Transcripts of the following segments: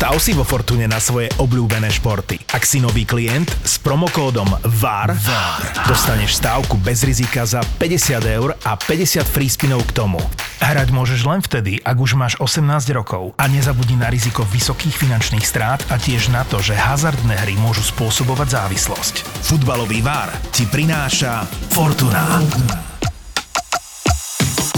Stav si vo Fortune na svoje obľúbené športy. Ak si nový klient, s promokódom VAR, VAR dostaneš stávku bez rizika za 50 eur a 50 free spinov k tomu. Hrať môžeš len vtedy, ak už máš 18 rokov a nezabudni na riziko vysokých finančných strát a tiež na to, že hazardné hry môžu spôsobovať závislosť. Futbalový VAR ti prináša Fortuna.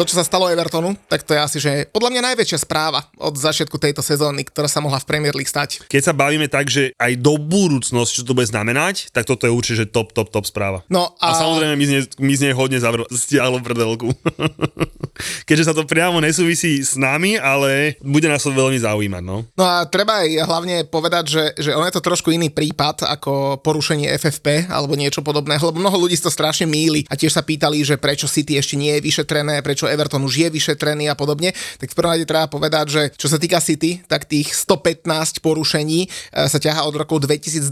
To, čo sa stalo Evertonu, tak to je asi, že podľa mňa najväčšia správa od začiatku tejto sezóny, ktorá sa mohla v Premier League stať. Keď sa bavíme tak, že aj do budúcnosti, čo to bude znamenať, tak toto je určite že top, top, top správa. No a, a samozrejme my z nej, my z nej hodne zavr- stiahlo predelku. Keďže sa to priamo nesúvisí s nami, ale bude nás to veľmi zaujímať. No, no a treba aj hlavne povedať, že, že on je to trošku iný prípad ako porušenie FFP alebo niečo podobného, lebo mnoho ľudí to strašne míli a tiež sa pýtali, že prečo City ešte nie je vyšetrené, prečo Everton už je vyšetrený a podobne, tak v prvom rade treba povedať, že čo sa týka City, tak tých 115 porušení e, sa ťaha od roku 2012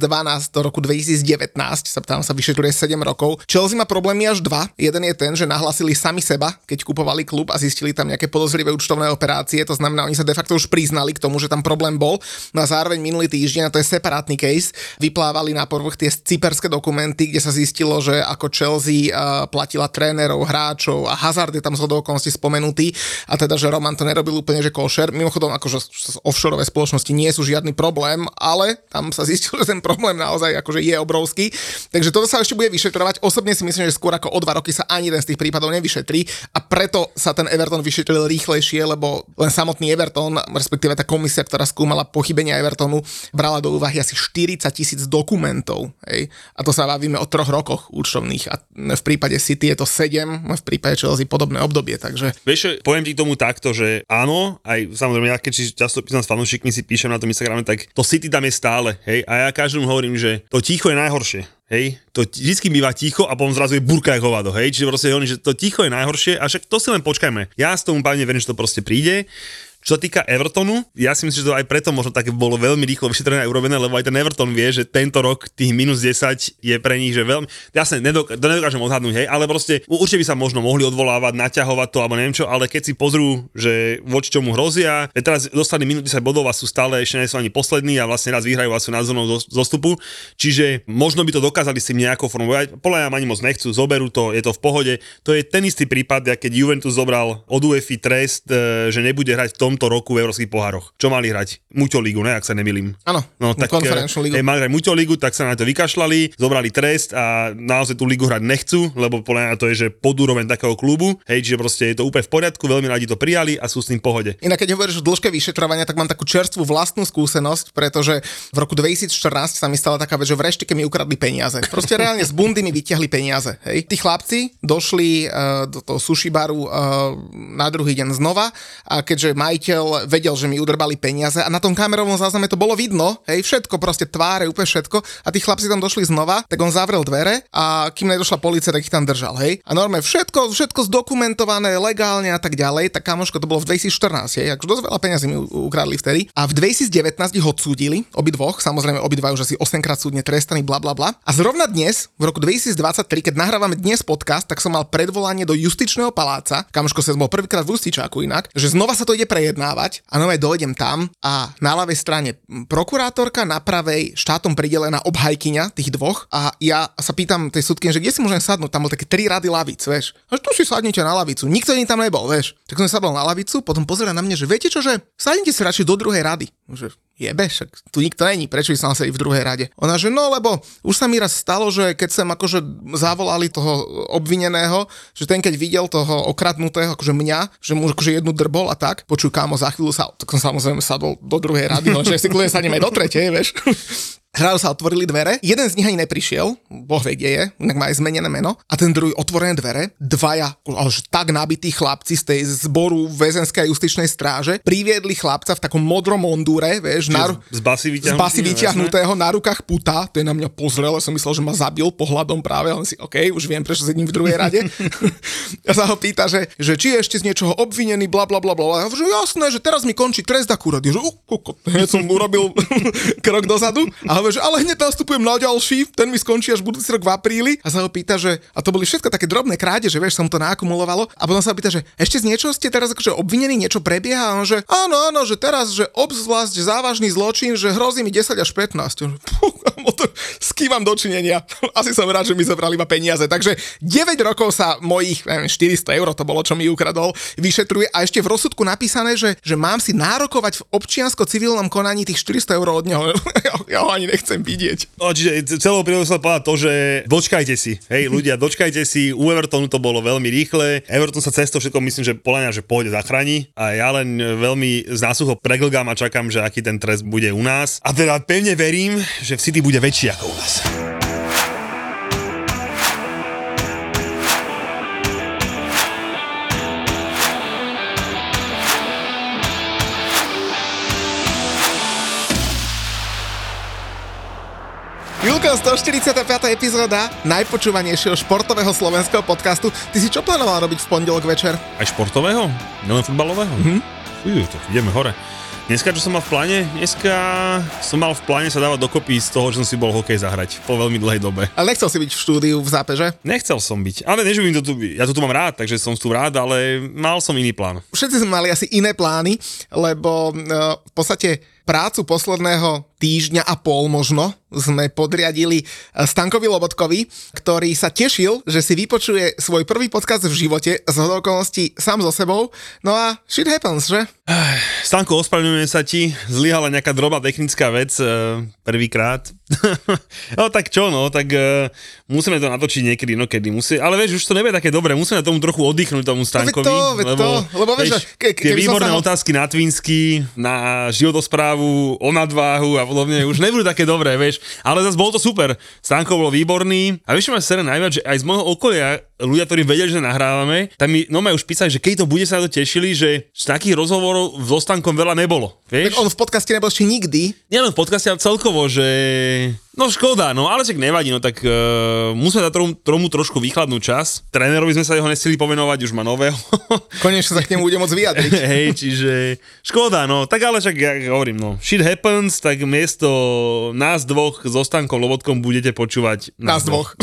do roku 2019, sa tam sa vyšetruje 7 rokov. Chelsea má problémy až dva. Jeden je ten, že nahlasili sami seba, keď kupovali klub a zistili tam nejaké podozrivé účtovné operácie, to znamená, oni sa de facto už priznali k tomu, že tam problém bol. No a zároveň minulý týždeň, a to je separátny case, vyplávali na povrch tie cyperské dokumenty, kde sa zistilo, že ako Chelsea uh, platila trénerov, hráčov a Hazard je tam zhodou okolností spomenutý a teda, že Roman to nerobil úplne, že košer. Mimochodom, akože offshore spoločnosti nie sú žiadny problém, ale tam sa zistilo, že ten problém naozaj akože je obrovský. Takže toto sa ešte bude vyšetrovať. Osobne si myslím, že skôr ako o dva roky sa ani jeden z tých prípadov nevyšetrí a preto sa ten Everton vyšetril rýchlejšie, lebo len samotný Everton, respektíve tá komisia, ktorá skúmala pochybenia Evertonu, brala do úvahy asi 40 tisíc dokumentov. Hej? A to sa bavíme o troch rokoch účtovných a v prípade City je to 7, v prípade Chelsea podobné obdobie takže... Vieš, poviem ti tomu takto, že áno, aj samozrejme, ja keď si často písam s fanúšikmi, si píšem na tom Instagrame, tak to City tam je stále, hej, a ja každému hovorím, že to ticho je najhoršie. Hej, to vždy býva ticho a potom zrazu je burka ako hovado, hej, čiže proste hovorím, že to ticho je najhoršie a však to si len počkajme. Ja s tomu pevne verím, že to proste príde čo sa týka Evertonu, ja si myslím, že to aj preto možno také bolo veľmi rýchlo vyšetrené a urobené, lebo aj ten Everton vie, že tento rok tých minus 10 je pre nich, že veľmi, jasne, nedok- to nedokážem odhadnúť, hej, ale proste určite by sa možno mohli odvolávať, naťahovať to, alebo neviem čo, ale keď si pozrú, že voči čomu hrozia, teraz dostali minút 10 bodov a sú stále ešte nie sú ani poslední a vlastne raz vyhrajú a sú na zónou zostupu, čiže možno by to dokázali si nejakou formou, podľa mňa ani moc nechcú, zoberú to, je to v pohode. To je ten istý prípad, keď Juventus zobral od UEFI trest, e, že nebude hrať v tom tomto roku v európskych pohároch. Čo mali hrať? Muťo ligu, ne, ak sa nemýlim. Áno, no, tak, konferenčnú ligu. Hej, mali hrať Muťo ligu, tak sa na to vykašľali, zobrali trest a naozaj tú ligu hrať nechcú, lebo podľa mňa to je, že podúroveň takého klubu, hej, čiže proste je to úplne v poriadku, veľmi radi to prijali a sú s tým v pohode. Inak keď hovoríš o dĺžke vyšetrovania, tak mám takú čerstvú vlastnú skúsenosť, pretože v roku 2014 sa mi stala taká vec, že v reštike mi ukradli peniaze. Proste reálne z bundy mi vyťahli peniaze. Hej. Tí chlapci došli uh, do toho sushi baru uh, na druhý deň znova a keďže majiteľ vedel, že mi udrbali peniaze a na tom kamerovom zázname to bolo vidno, hej, všetko, proste tváre, úplne všetko a tí chlapci tam došli znova, tak on zavrel dvere a kým nedošla policia, tak ich tam držal, hej. A normálne všetko, všetko zdokumentované, legálne a tak ďalej, tak kamoško to bolo v 2014, hej, akože dosť veľa peniazí mi ukradli vtedy. A v 2019 ich odsúdili, obidvoch, samozrejme obidva už asi 8 krát súdne trestaní, bla bla bla. A zrovna dnes, v roku 2023, keď nahrávame dnes podcast, tak som mal predvolanie do justičného paláca, kamoško sa bol prvýkrát v Ustičáku inak, že znova sa to ide prejednávať a nové dojdem tam a na ľavej strane prokurátorka, na pravej štátom pridelená obhajkyňa tých dvoch a ja sa pýtam tej sudkyne, že kde si môžem sadnúť, tam bol také tri rady lavic, vieš. A tu si sadnite na lavicu, nikto iný tam nebol, vieš. Tak som sadol na lavicu, potom pozera na mňa, že viete čo, že sadnite si radšej do druhej rady. Že jebe, však tu nikto není, prečo by som sedieť v druhej rade? Ona, že no, lebo už sa mi raz stalo, že keď som akože zavolali toho obvineného, že ten keď videl toho okradnutého, akože mňa, že mu akože jednu drbol a tak, počuj kámo, za chvíľu sa, tak som samozrejme sadol do druhej rady, no, že si kľudne sadneme do tretej, vieš. Zrazu sa otvorili dvere, jeden z nich ani neprišiel, boh vie, kde je, inak má aj zmenené meno, a ten druhý otvorené dvere, dvaja, až tak nabití chlapci z tej zboru väzenskej justičnej stráže, priviedli chlapca v takom modrom mondúre, vieš, na, Z basy z basy vyťahnutého na rukách puta, ten na mňa pozrel, ja som myslel, že ma zabil pohľadom práve, on si, OK, už viem, prečo sedím v druhej rade. ja sa ho pýta, že, že či je ešte z niečoho obvinený, bla bla bla bla. Ja že jasné, že teraz mi končí trest akurát. Je, že uh, koko, hneď som urobil krok dozadu a hovorí, že ale hneď nastupujem na ďalší, ten mi skončí až budúci rok v apríli. A sa ho pýta, že a to boli všetko také drobné kráde, že vieš, som to nakumulovalo. A potom sa pýta, že ešte z niečoho ste teraz akože obvinení, niečo prebieha. A on že áno, áno, že teraz, že obzvlášť závažný zločin, že hrozí mi 10 až 15. Ja, že, Pú, kamo, to, s dočinenia? Asi som rád, že mi zobrali iba peniaze. Takže 9 rokov sa mojich neviem, 400 eur, to bolo, čo mi ukradol, vyšetruje a ešte v rozsudku napísané, že, že mám si nárokovať v občiansko-civilnom konaní tých 400 eur od neho. ja, ja ho ani nechcem vidieť. No, čiže celou príležitosťou sa povedať to, že dočkajte si, hej, ľudia, dočkajte si, u Evertonu to bolo veľmi rýchle, Everton sa cez to všetko myslím, že podľa že pôjde zachráni a ja len veľmi z násucho preglgám a čakám, že aký ten trest bude u nás. A teda pevne verím, že v City bude väčší ako u nás. Julko, 145. epizóda najpočúvanejšieho športového slovenského podcastu. Ty si čo plánoval robiť v pondelok večer? Aj športového? Nielen futbalového? Mhm. Fú, tak ideme hore. Dneska, čo som mal v pláne? Dneska som mal v pláne sa dávať dokopy z toho, že som si bol hokej zahrať po veľmi dlhej dobe. Ale nechcel si byť v štúdiu v zápeže? Nechcel som byť, ale mi to tu, ja to tu mám rád, takže som tu rád, ale mal som iný plán. Všetci sme mali asi iné plány, lebo uh, v podstate prácu posledného týždňa a pol možno sme podriadili Stankovi Lobotkovi, ktorý sa tešil, že si vypočuje svoj prvý podcast v živote z okolností sám so sebou. No a shit happens, že? Stanko, ospravedlňujem sa ti, zlyhala nejaká drobná technická vec uh, prvýkrát. no tak čo, no, tak uh, musíme to natočiť niekedy, no kedy musí, ale vieš, už to nebude také dobré, musíme tomu trochu oddychnúť tomu Stankovi. No, to, lebo, to, lebo vieš, ke, tie výborné otázky na Twinsky, na životosprávu, o nadváhu a podobne, už nebudú také dobré, vieš, ale zase bol to super. Stanko bol výborný a vieš, ma sere najviac, že aj z môjho okolia ľudia, ktorí vedeli, že nahrávame, tam mi no už písali, že keď to bude, sa na to tešili, že z takých rozhovorov so Stankom veľa nebolo. Vieš? Tak on v podcaste nebol ešte nikdy. Nielen v podcaste, ale celkovo, že No škoda, no ale však nevadí, no tak uh, musíme dať tomu, tomu trošku vychladnú čas. Trénerovi sme sa jeho nestili povenovať, už má nového. Konečne sa k nemu bude môcť vyjadriť. Hej, čiže škoda, no tak ale však ja hovorím, no shit happens, tak miesto nás dvoch so Stankom Lobotkom budete počúvať nás, nás dvoch.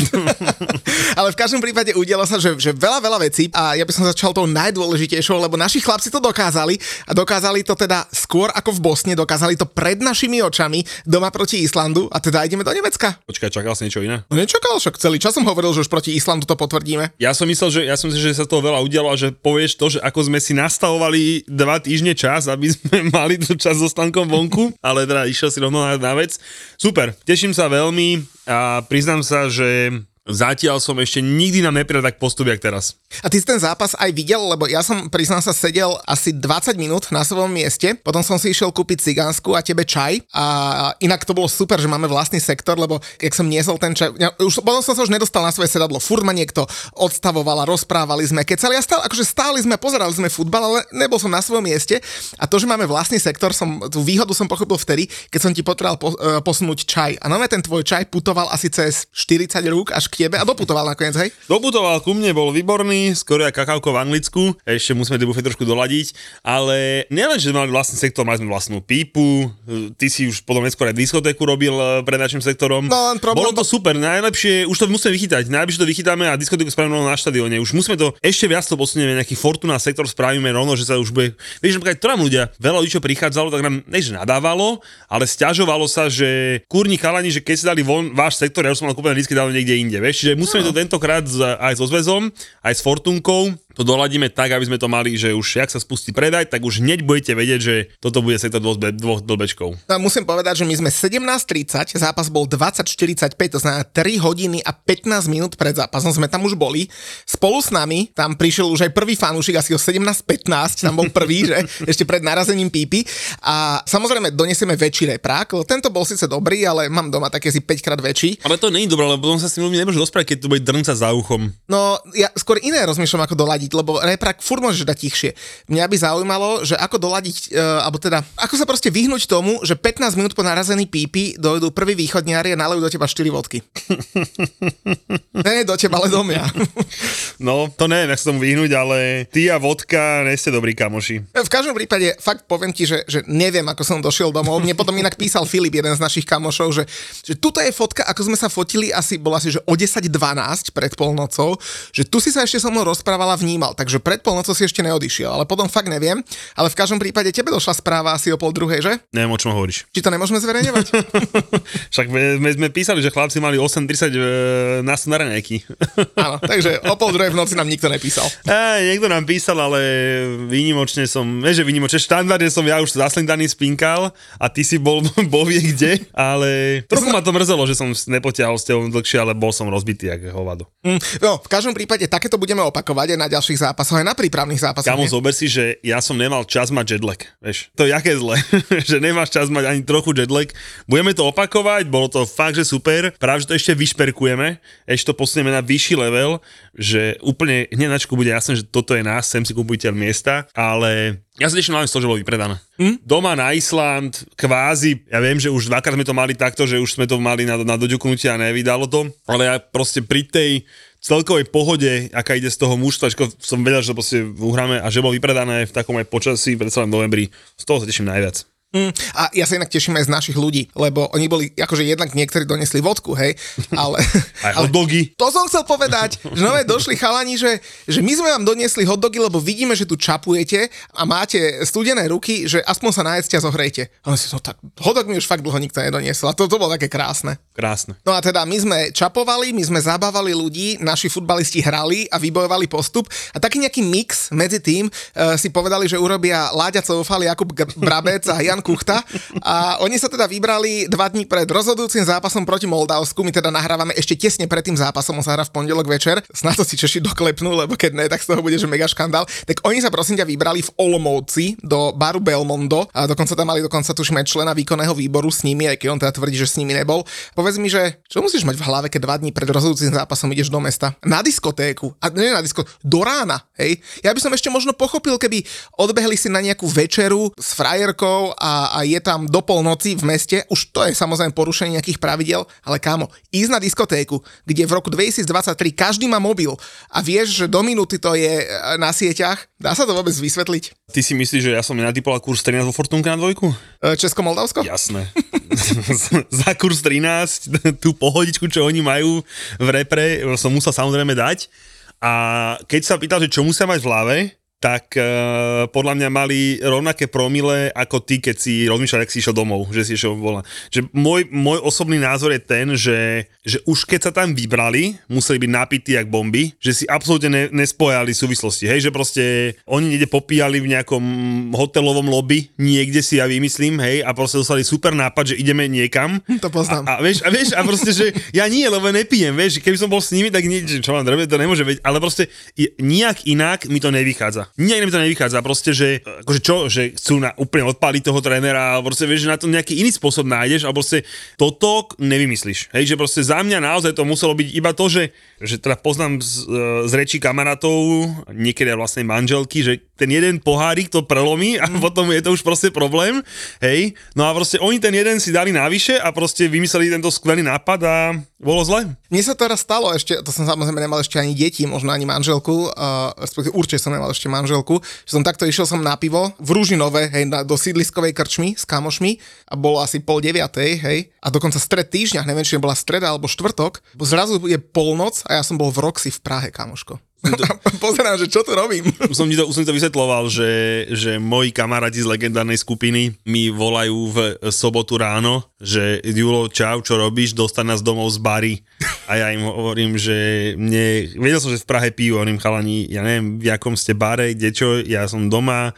ale v každom prípade udialo sa, že, že veľa, veľa vecí a ja by som začal tou najdôležitejšou, lebo naši chlapci to dokázali a dokázali to teda skôr ako v Bosne, dokázali to pred našimi očami doma proti Islandu a teda ideme do Nemecka. Počkaj, čakal si niečo iné? No nečakal, však celý čas som hovoril, že už proti Islandu to potvrdíme. Ja som myslel, že, ja som myslel, že sa toho veľa udialo a že povieš to, že ako sme si nastavovali dva týždne čas, aby sme mali tu čas so stankom vonku, ale teda išiel si rovno na, na vec. Super, teším sa veľmi a priznám sa, že Zatiaľ som ešte nikdy nám neprijal tak postup, jak teraz. A ty si ten zápas aj videl, lebo ja som, priznám sa, sedel asi 20 minút na svojom mieste, potom som si išiel kúpiť cigánsku a tebe čaj. A inak to bolo super, že máme vlastný sektor, lebo keď som niesol ten čaj, ja, už, potom som sa už nedostal na svoje sedadlo, furt ma niekto odstavoval a rozprávali sme, keď ja stál, akože stáli sme, pozerali sme futbal, ale nebol som na svojom mieste. A to, že máme vlastný sektor, som, tú výhodu som pochopil vtedy, keď som ti potreboval po, uh, posunúť čaj. A nové ten tvoj čaj putoval asi cez 40 rúk až k tebe a doputoval nakoniec, hej? Doputoval ku mne, bol výborný, skoro aj kakávko v Anglicku, ešte musíme tie bufety trošku doladiť, ale nielen, že sme mali vlastný sektor, mali sme vlastnú pípu, ty si už potom neskôr aj diskotéku robil eh, pred našim sektorom. No, problém, Bolo to super, najlepšie, už to musíme vychytať, najlepšie to vychytáme a diskotéku spravíme na štadióne. Už musíme to ešte viac to posunieme, nejaký Fortuna sektor spravíme rovno, že sa už bude, vieš, napríklad to nám ľudia, veľa ľudí, čo prichádzalo, tak nám než nadávalo, ale stiažovalo sa, že kurní kalani, že keď si dali von váš sektor, ja už som mal kúpené lístky dávno niekde inde, vieš, čiže musíme to tentokrát aj so zväzom, aj s Fortunkou to doladíme tak, aby sme to mali, že už jak sa spustí predaj, tak už hneď budete vedieť, že toto bude sektor dvoch, dvoch blbečkov. No, musím povedať, že my sme 17.30, zápas bol 20.45, to znamená 3 hodiny a 15 minút pred zápasom sme tam už boli. Spolu s nami tam prišiel už aj prvý fanúšik, asi o 17.15, tam bol prvý, že ešte pred narazením pípy. A samozrejme donesieme väčší reprák, tento bol síce dobrý, ale mám doma také si 5 krát väčší. Ale to nie je dobré, lebo potom sa s tým ľuďmi nemôže rozprávať, keď to bude drnca za uchom. No, ja skôr iné rozmýšľam, ako doladiť, lebo reprak fur môžeš dať tichšie. Mňa by zaujímalo, že ako doladiť, uh, alebo teda, ako sa proste vyhnúť tomu, že 15 minút po narazení pípy dojdú prvý východniari a nalejú do teba 4 vodky. ne, do teba, ale do mňa. no, to neviem, jak sa tomu vyhnúť, ale ty a vodka nie ste dobrí kamoši. V každom prípade, fakt poviem ti, že, že neviem, ako som došiel domov. Mne potom inak písal Filip, jeden z našich kamošov, že, že tuto je fotka, ako sme sa fotili asi, bola asi, že o 10.12 pred polnocou, že tu si sa ešte so mnou rozprávala, vnímal, takže pred polnocou si ešte neodišiel, ale potom fakt neviem. Ale v každom prípade tebe došla správa asi o pol druhej, že? Neviem, o čom hovoríš. Či to nemôžeme zverejňovať? Však my sme písali, že chlapci mali 8.30 e, na snarenejky. Áno, takže o pol druhej v noci nám nikto nepísal. A, niekto nám písal, ale výnimočne som, ne že výnimočne, štandardne som ja už zaslindaný spinkal a ty si bol, bol vie kde, ale trochu ma to mrzelo, že som nepotiahol s tebou dlhšie, ale bol som rozbitý, ako hovado. Mm, no, v každom prípade takéto budeme opakovať aj na ďalších zápasoch, aj na prípravných zápasoch. Kamu, zober si, že ja som nemal čas mať jetlag, vieš. To je aké zle, že nemáš čas mať ani trochu jetlag. Budeme to opakovať, bolo to fakt, že super. Práve, že to ešte vyšperkujeme, ešte to posunieme na vyšší level, že úplne hneď načku bude jasné, že toto je nás, sem si kupujte miesta, ale ja sa teším hlavne z toho, že bolo vypredané. Hm? Doma na Island, kvázi, ja viem, že už dvakrát sme to mali takto, že už sme to mali na, na doďuknutie a nevydalo to, ale ja proste pri tej celkovej pohode, aká ide z toho mužstva, som vedel, že to proste uhráme a že bolo vypredané v takom aj počasí, predsa len novembri, z toho sa teším najviac. Mm, a ja sa inak teším aj z našich ľudí, lebo oni boli, akože jednak niektorí donesli vodku, hej, ale... aj hotdogy. To som chcel povedať, že nové došli chalani, že, že my sme vám doniesli hotdogy, lebo vidíme, že tu čapujete a máte studené ruky, že aspoň sa najedzte a zohrejte. A si to tak, hotdog mi už fakt dlho nikto nedoniesol a to, to bolo také krásne. Krásne. No a teda my sme čapovali, my sme zabávali ľudí, naši futbalisti hrali a vybojovali postup a taký nejaký mix medzi tým uh, si povedali, že urobia Láďa Coufal, Jakub Brabec a Jan Kuchta a oni sa teda vybrali dva dní pred rozhodujúcim zápasom proti Moldavsku. My teda nahrávame ešte tesne pred tým zápasom, on sa hrá v pondelok večer. Snad to si Češi doklepnú, lebo keď ne, tak z toho bude že mega škandál. Tak oni sa prosím ťa vybrali v Olomouci do baru Belmondo a dokonca tam mali dokonca tuším aj člena výkonného výboru s nimi, aj keď on teda tvrdí, že s nimi nebol. Povedz mi, že čo musíš mať v hlave, keď dva dní pred rozhodujúcim zápasom ideš do mesta? Na diskotéku. A nie na disko, do rána, hej? Ja by som ešte možno pochopil, keby odbehli si na nejakú večeru s frajerkou a, a je tam do polnoci v meste, už to je samozrejme porušenie nejakých pravidel, ale kámo, ísť na diskotéku, kde v roku 2023 každý má mobil a vieš, že do minúty to je e, na sieťach, dá sa to vôbec vysvetliť? Ty si myslíš, že ja som nenatypoval kurz 13 vo Fortunke na dvojku? E, Česko-Moldavsko? Jasné. Za kurz 13, tú pohodičku, čo oni majú v repre, som musel samozrejme dať. A keď sa pýtal, že čo musia mať v hlave, tak uh, podľa mňa mali rovnaké promile ako ty, keď si rozmýšľal, ak si išiel domov, že si išiel volá. Že môj, môj osobný názor je ten, že, že už keď sa tam vybrali, museli byť napití jak bomby, že si absolútne ne, nespojali súvislosti. Hej, že proste oni niekde popíjali v nejakom hotelovom lobby, niekde si ja vymyslím, hej, a proste dostali super nápad, že ideme niekam. To poznám. A, a, vieš, a vieš, a proste, že ja nie, lebo nepijem, vieš, keby som bol s nimi, tak nie, čo mám drbe, to nemôže byť, ale proste nijak inak mi to nevychádza. Nijak mi to nevychádza, proste, že akože čo, že chcú na, úplne odpáliť toho trénera, ale proste vieš, že na to nejaký iný spôsob nájdeš, a proste toto nevymyslíš. Hej, že proste za mňa naozaj to muselo byť iba to, že, že teda poznám z, z rečí kamarátov, niekedy aj vlastnej manželky, že ten jeden pohárik to prelomí a mm. potom je to už proste problém, hej. No a proste oni ten jeden si dali navyše a proste vymysleli tento skvelý nápad a bolo zle. Mne sa to raz stalo ešte, to som samozrejme nemal ešte ani deti, možno ani manželku, uh, určite som nemal ešte manželku, že som takto išiel som na pivo v Ružinove, hej, na, do sídliskovej krčmy s kamošmi a bolo asi pol deviatej, hej, a dokonca stred týždňa, neviem, či bola streda alebo štvrtok, zrazu je polnoc a ja som bol v Roxy v Prahe, kamoško. Pozerám, že čo tu robím. Už som ti to, už som to vysvetloval, že, že moji kamaráti z legendárnej skupiny mi volajú v sobotu ráno, že Julo, čau, čo robíš, dostan nás domov z bary. A ja im hovorím, že mne, vedel som, že v Prahe pijú, hovorím chalani, ja neviem, v jakom ste bare, kde čo, ja som doma.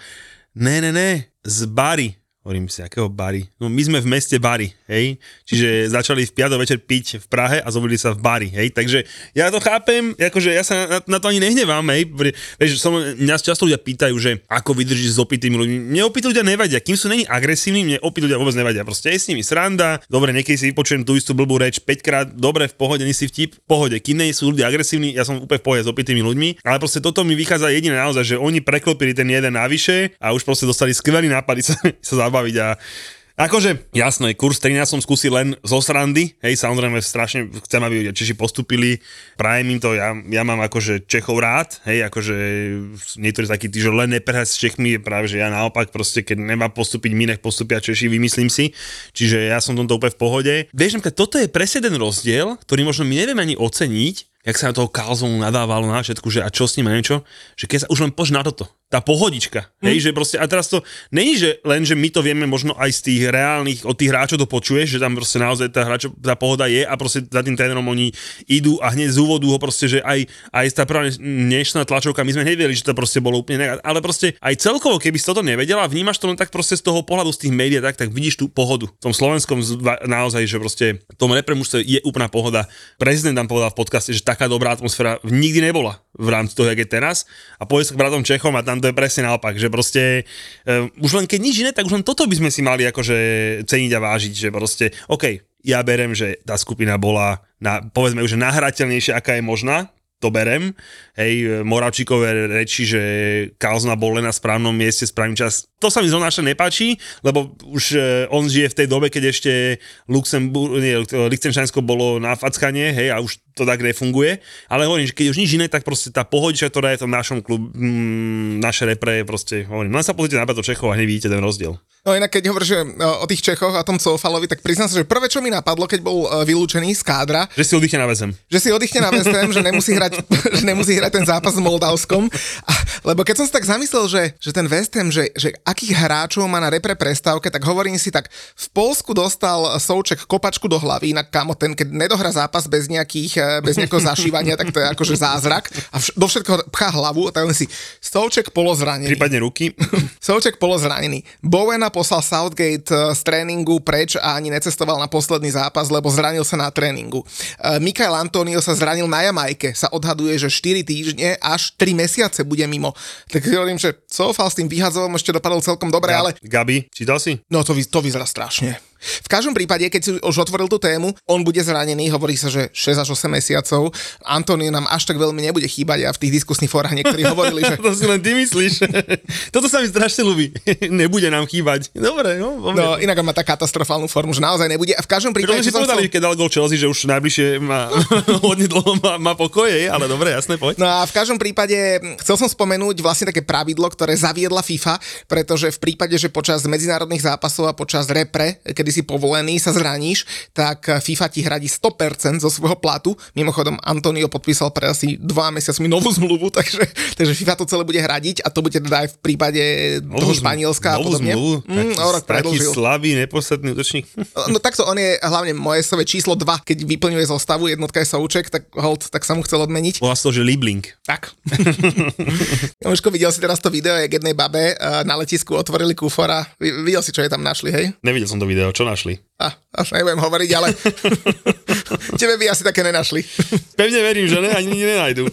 Ne, ne, ne, z bary. Hovorím si, akého Bari? No my sme v meste Bari, hej? Čiže začali v piatok večer piť v Prahe a zobudili sa v Bari, hej? Takže ja to chápem, akože ja sa na, na to ani nehnevám, hej? Vieš, som, mňa často ľudia pýtajú, že ako vydržíš s opitými ľuďmi. Mne opití ľudia nevadia, kým sú není agresívni, mne opití ľudia vôbec nevadia. Proste je s nimi sranda, dobre, niekedy si vypočujem tú istú blbú reč 5 krát, dobre, v pohode, si vtip, v pohode. Kým nie sú ľudia agresívni, ja som úplne v pohode s opitými ľuďmi, ale proste toto mi vychádza jediné naozaj, že oni preklopili ten jeden navyše a už proste dostali skvelý nápad sa, sa zabaviť a Akože, jasné, kurz 13 som skúsil len zo srandy, hej, samozrejme strašne chcem, aby Češi postupili, prajem im to, ja, ja mám akože Čechov rád, hej, akože niektorí takí tí, že len neprehať s Čechmi, práve, že ja naopak proste, keď nemá postúpiť my, nech postupia Češi, vymyslím si, čiže ja som tomto úplne v pohode. Vieš, toto je presne ten rozdiel, ktorý možno my nevieme ani oceniť, jak sa na toho Carlsonu nadávalo na všetku, že a čo s ním a niečo, že keď sa už len pož na toto, tá pohodička. Mm. Hej, že proste, a teraz to není, že len, že my to vieme možno aj z tých reálnych, od tých hráčov to počuješ, že tam proste naozaj tá, hráčo, tá pohoda je a proste za tým trénerom oni idú a hneď z úvodu ho proste, že aj, aj tá prvá dnešná tlačovka, my sme nevedeli, že to proste bolo úplne negat, ale proste aj celkovo, keby si toto nevedela, vnímaš to len tak proste z toho pohľadu z tých médií, tak, tak vidíš tú pohodu. V tom slovenskom naozaj, že proste v tom repre je úplná pohoda. Prezident tam povedal v podcaste, že taká dobrá atmosféra nikdy nebola v rámci toho, jak je teraz. A povedz k bratom Čechom a tam to je presne naopak, že proste uh, už len keď nič iné, tak už len toto by sme si mali akože ceniť a vážiť, že proste, OK, ja berem, že tá skupina bola, na, povedzme už, nahrateľnejšia, aká je možná, to berem. Hej, Moravčíkové reči, že Kalzna bol len na správnom mieste, správny čas. To sa mi zrovna nepáči, lebo už e, on žije v tej dobe, keď ešte Luxembur, nie, Lichtensteinsko bolo na fackanie, hej, a už to tak nefunguje. Ale hovorím, že keď už nič iné, tak proste tá pohodička, ktorá je v tom našom klubu, mm, naše repre proste, hovorím, len sa pozrite na to Čechov a hneď vidíte ten rozdiel. No inak keď hovoríš e, o tých Čechoch a tom Coufalovi, tak priznám sa, že prvé, čo mi napadlo, keď bol e, vylúčený z kádra, že si oddychne na väzem. Že si oddychne na väzem, že nemusí hrať, že nemusí hrať ten zápas s Moldavskom. A, lebo keď som si tak zamyslel, že, že ten West Ham, že, že akých hráčov má na repre prestávke, tak hovorím si tak, v Polsku dostal Souček kopačku do hlavy, inak kamo ten, keď nedohrá zápas bez, nejakých, e, bez nejakého zašívania, tak to je akože zázrak. A vš- do všetkého pchá hlavu, tak len si Souček polozranený. Prípadne ruky. Souček polozranený. Bowena poslal Southgate eh, z tréningu preč a ani necestoval na posledný zápas, lebo zranil sa na tréningu. Eh, Mikael Antonio sa zranil na Jamajke. Sa odhaduje, že 4 týždne až 3 mesiace bude mimo. Tak hovorím, že Sofal s tým vyhadzovom ešte dopadol celkom dobre, Gab, ale... Gabi, čítal si? No to, to vyzerá strašne. V každom prípade, keď si už otvoril tú tému, on bude zranený, hovorí sa, že 6 až 8 mesiacov. Antonio nám až tak veľmi nebude chýbať a v tých diskusných fórach niektorí hovorili, že... to si len ty myslíš. Toto sa mi strašne ľúbi. nebude nám chýbať. Dobre, no. No, inak má tak katastrofálnu formu, že naozaj nebude. A v každom prípade... si povedali, chcel... keď dal gol Chelsea, že už najbližšie má hodne dlho má, má pokoje, ale dobre, jasné, poď. No a v každom prípade chcel som spomenúť vlastne také pravidlo, ktoré zaviedla FIFA, pretože v prípade, že počas medzinárodných zápasov a počas repre, kedy si povolený, sa zraníš, tak FIFA ti hradí 100% zo svojho platu. Mimochodom, Antonio podpísal pre asi dva mesiacmi novú zmluvu, takže, takže FIFA to celé bude hradiť a to bude teda aj v prípade novú, toho Španielska a podobne. Zmluvu, mm, taký, rok taký slabý, neposledný útočník. No, no takto, on je hlavne moje sove číslo 2, keď vyplňuje zostavu, jednotka je Souček, tak hold, tak sa mu chcel odmeniť. Volá to, že Liebling. Tak. Jožko, videl si teraz to video, jak jednej babe eh, na letisku otvorili kufora. Videl si, čo je tam našli, hej? Nevidel som to video, čo našli? A, až nebudem hovoriť, ale tebe by asi také nenašli. Pevne verím, že ne, ani nenajdu.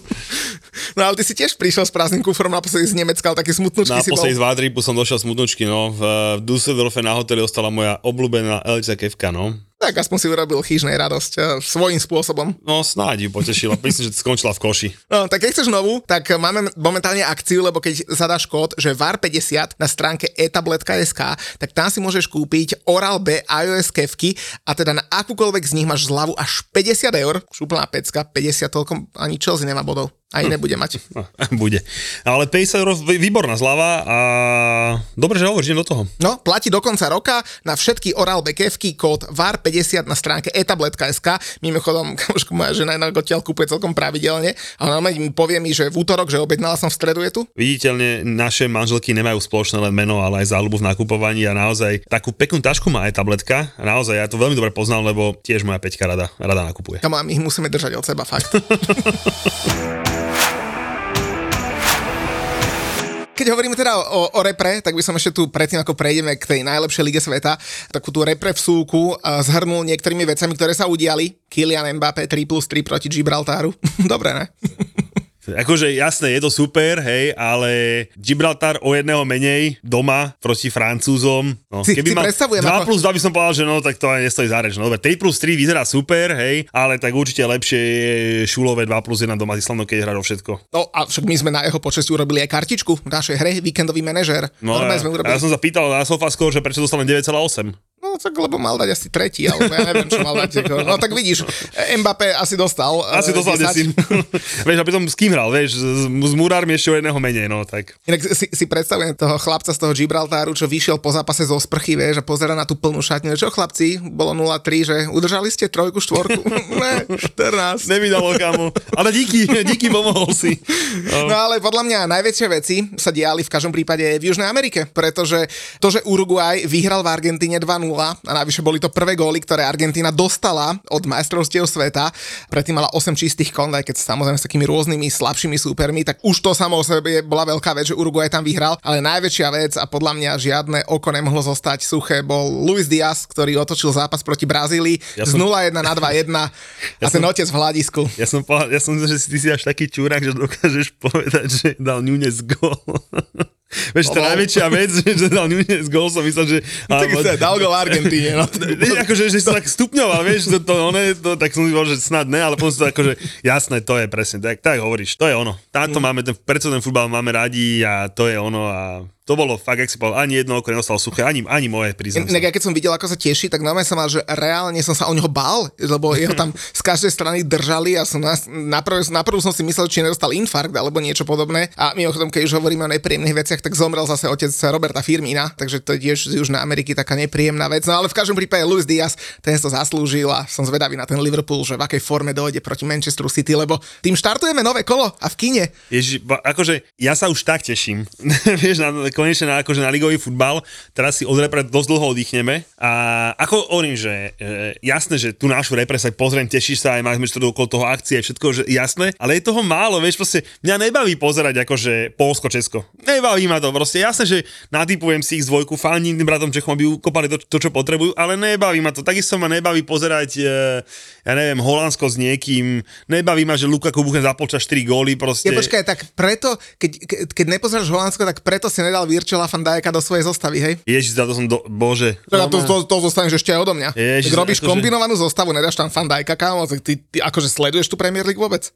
No ale ty si tiež prišiel s prázdnym kufrom naposledy z Nemecka, ale taký smutnúčky si bol. Z Vádripu som došiel smutnúčky, no. V, v Dusseldorfe na hoteli ostala moja obľúbená LC kevka, no. Tak aspoň si urobil chyžnej radosť uh, svojím spôsobom. No snáď ju potešila, myslím, že skončila v koši. No tak keď chceš novú, tak máme momentálne akciu, lebo keď zadáš kód, že VAR50 na stránke etablet.sk, tak tam si môžeš kúpiť Oral-B iOS kevky a teda na akúkoľvek z nich máš zľavu až 50 eur, šuplná pecka, 50 toľko, ani Chelsea nemá bodov A iné bude mať. Bude. Ale 50 eur, výborná zľava a dobre, že hovoríš, do toho. No, platí do konca roka na všetky Oral bekevky kód VAR50 na stránke etablet.sk. Mimochodom, kamoško, moja žena na odtiaľ kúpuje celkom pravidelne a ona mi povie mi, že v útorok, že objednala som v stredu je tu. Viditeľne naše manželky nemajú spoločné len meno, ale aj záľubu v nakupovaní a naozaj takú peknú tašku má aj tabletka. Naozaj ja to veľmi dobre poznám, lebo tiež moja peťka rada, rada nakupuje. Tam ich musíme držať od seba, fakt. Keď hovoríme teda o, o repre, tak by som ešte tu predtým, ako prejdeme k tej najlepšej lige sveta, takú tú repre v súku zhrnul niektorými vecami, ktoré sa udiali. Kylian Mbappé 3 plus 3 proti Gibraltáru. Dobre, ne? Akože jasné, je to super, hej, ale Gibraltar o jedného menej doma proti Francúzom. No, si, keby si mal 2 ako... plus 2 by som povedal, že no, tak to aj nestojí za reč. No dobre, 3 plus 3 vyzerá super, hej, ale tak určite lepšie je Šulové 2 plus 1 doma s Islandom, keď hrá všetko. No a však my sme na jeho počesť urobili aj kartičku v našej hre, víkendový manažer. No, ja, sme urobili... ja som sa pýtal na Sofascore, že prečo dostal 9,8. No tak lebo mal dať asi tretí, alebo ja neviem, čo mal dať. No tak vidíš, Mbappé asi dostal. Asi uh, dostal 10. vieš, a potom s kým hral, vieš, s, s Murármi ešte o jedného menej, no tak. Inak si, si predstavujem toho chlapca z toho Gibraltáru, čo vyšiel po zápase zo sprchy, vieš, a pozera na tú plnú šatňu. Čo chlapci, bolo 0-3, že udržali ste trojku, štvorku? ne, 14. Nevydalo kamo. Ale díky, díky, pomohol si. No. no ale podľa mňa najväčšie veci sa diali v každom prípade v Južnej Amerike, pretože to, že Uruguay vyhral v Argentíne 2-0, a navyše boli to prvé góly, ktoré Argentína dostala od majstrovstiev sveta. Predtým mala 8 čistých kon, aj keď samozrejme s takými rôznymi slabšími súpermi, tak už to samo o sebe bola veľká vec, že Uruguay tam vyhral, ale najväčšia vec a podľa mňa žiadne oko nemohlo zostať suché, bol Luis Diaz, ktorý otočil zápas proti Brazílii ja z 0-1 na 2-1 ja a ten som, otec v hľadisku. Ja som, povedal, ja som, že ty si až taký čúrak, že dokážeš povedať, že dal Nunes gól. Vieš, tá najväčšia vec, že dal Nunez gol, som myslel, že... Tak sa dal gol Argentíne, no. akože, že sa tak stupňoval, vieš, to, to, ono, to, tak som povedal, že snad ne, ale potom to akože, jasné, to je presne, tak, tak hovoríš, to je ono. Táto mm. máme, ten, prečo ten futbal máme radi a to je ono a to bolo fakt, ak si povedal, ani jedno oko nedostalo suché, ani, ani moje, priznám sa. keď som videl, ako sa teší, tak normálne som mal, že reálne som sa o neho bál, lebo jeho tam z každej strany držali a som na, naprv, naprv som si myslel, či nedostal infarkt alebo niečo podobné. A mimochodom, keď už hovoríme o nepríjemných veciach, tak zomrel zase otec Roberta Firmina, takže to je tiež z Južnej Ameriky taká nepríjemná vec. No ale v každom prípade Luis Diaz, ten to zaslúžil a som zvedavý na ten Liverpool, že v akej forme dojde proti Manchesteru City, lebo tým štartujeme nové kolo a v kine. Ježi, akože ja sa už tak teším, vieš, na, konečne na, akože na ligový futbal, teraz si od repre dosť dlho oddychneme a ako hovorím, že e, jasné, že tu nášu repre sa pozriem, tešíš sa aj máme to okolo toho akcie, všetko, že jasné, ale je toho málo, vieš, proste mňa nebaví pozerať akože Polsko, Česko. Nebaví ma to, proste jasné, že natypujem si ich z dvojku, fandím tým bratom Čechom, aby ukopali to, to, čo potrebujú, ale nebaví ma to. Takisto ma nebaví pozerať, e, ja neviem, Holandsko s niekým, nebaví ma, že Lukaku buchne za polčas 4 góly, proste. Ja počkaj, tak preto, keď, keď nepozeráš Holandsko, tak preto si nedal Virčela Virgila van Dijka do svojej zostavy, hej? Ježiš, za to som do... Bože. Teda to, to, to zostaneš ešte aj odo mňa. Ježiš, tak robíš akože... kombinovanú zostavu, nedáš tam van Dijka, kámo, ty, ty akože sleduješ tu Premier League vôbec?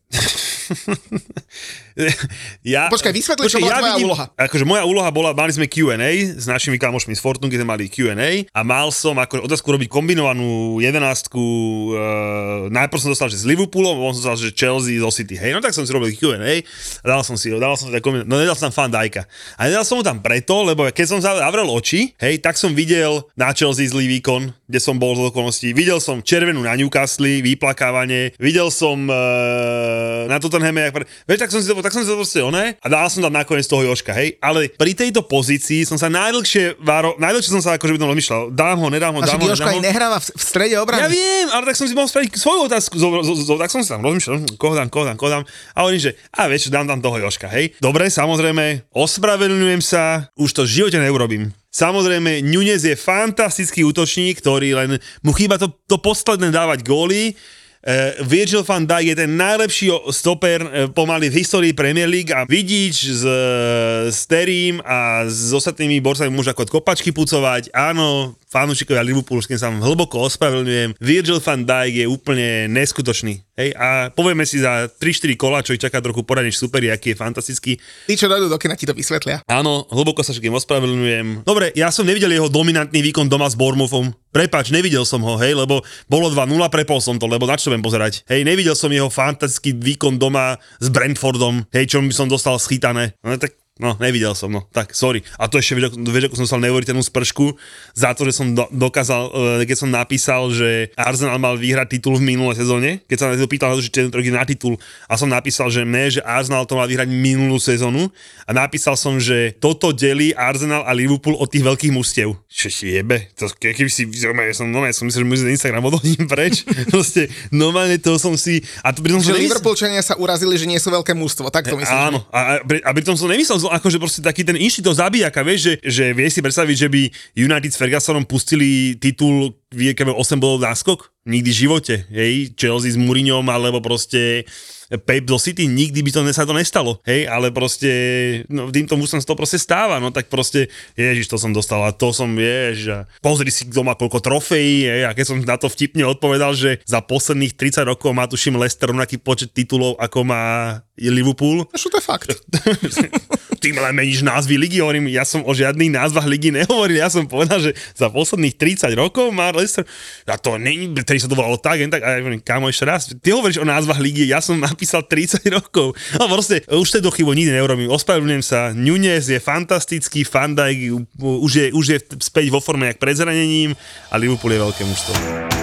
ja, Počkaj, vysvetli, čo bola ja tvoja vidím, úloha. Akože moja úloha bola, mali sme Q&A s našimi kamošmi z Fortune, kde sme mali Q&A a mal som ako otázku robiť kombinovanú jedenáctku, uh, najprv som dostal, že s Liverpoolom, potom som dostal, že Chelsea zo City. Hej, no tak som si robil Q&A dal som si, dal som si tak no nedal som tam fan Dajka. A nedal som ho tam preto, lebo keď som zavrel oči, hej, tak som videl na Chelsea zlý výkon, kde som bol z okolností. Videl som červenú na Newcastle, vyplakávanie, videl som uh, na Tottenhame, jak... Vieš, tak som si to, tak som si to proste oné a dal som tam nakoniec toho Joška, hej. Ale pri tejto pozícii som sa najdlhšie, váro, najdlhšie som sa akože by rozmýšľal, dám ho, nedám ho, dám ho, Joška nedám ho. nehráva v, v strede obrany. Ja viem, ale tak som si mohol spraviť svoju otázku, zo, zo, zo, tak som si tam rozmýšľal, hm, koho dám, koho dám, koho dám. A hovorím, že a vieš, dám tam toho Joška, hej. Dobre, samozrejme, ospravedlňujem sa, už to v živote neurobím. Samozrejme, Nunez je fantastický útočník, ktorý len mu chýba to, to posledné dávať góly. Uh, Virgil van Dijk je ten najlepší stoper uh, pomaly v histórii Premier League a vidíš s, s Terím a s ostatnými borcami môže ako kopačky pucovať. Áno, fanúšikovia Liverpoolu, s kým sa hlboko ospravedlňujem. Virgil van Dijk je úplne neskutočný. Hej, a povieme si za 3-4 kola, čo ich čaká trochu poradiť super, aký je fantastický. Tí, čo dojdú do kina, ti to vysvetlia. Áno, hlboko sa všetkým ospravedlňujem. Dobre, ja som nevidel jeho dominantný výkon doma s Bournemouthom. Prepač, nevidel som ho, hej, lebo bolo 2-0, prepol som to, lebo na čo viem pozerať. Hej, nevidel som jeho fantastický výkon doma s Brentfordom, hej, čo by som dostal schytané. No tak No, nevidel som, no, tak, sorry. A to ešte, vieš, ako som dostal neuveriteľnú spršku za to, že som do, dokázal, e, keď som napísal, že Arsenal mal vyhrať titul v minulé sezóne, keď sa na to pýtal, že ten rok na titul a som napísal, že ne, že Arsenal to mal vyhrať minulú sezónu a napísal som, že toto delí Arsenal a Liverpool od tých veľkých mužstiev. Čo si jebe? To, keby si, ja som, no, ja som myslel, že musím Instagram odhodím preč. Proste, normálne to som si... A to pritom, že Liverpoolčania sa urazili, že nie sú veľké mužstvo, tak to myslím. Áno, a, a, a pritom som nemyslel, akože proste taký ten inštitút zabíjaka, vieš, že, že vie si predstaviť, že by United s Fergusonom pustili titul, vie, 8 bodov náskok? Nikdy v živote, hej, Chelsea s Mourinhom, alebo proste Pep do City, nikdy by to sa to nestalo, hej, ale proste, no týmto musím to proste stáva, no tak proste, ježiš, to som dostal a to som, ježiš, a pozri si doma koľko trofejí, hej, a keď som na to vtipne odpovedal, že za posledných 30 rokov má tuším Leicester rovnaký počet titulov, ako má Liverpool. Čo to je fakt? Ty len meníš názvy ligy, hovorím, ja som o žiadnych názvach ligy nehovoril, ja som povedal, že za posledných 30 rokov má Leicester, a to není, sa to volalo tak, tak, a ja hovorím, kámo, ešte raz, ty hovoríš o názvach ligy, ja som napísal 30 rokov. No proste, už do chybu nikdy neurobím, ospravedlňujem sa, Nunez je fantastický, Van Dijk už je, už je späť vo forme jak pred zranením a Liverpool je veľké mužstvo.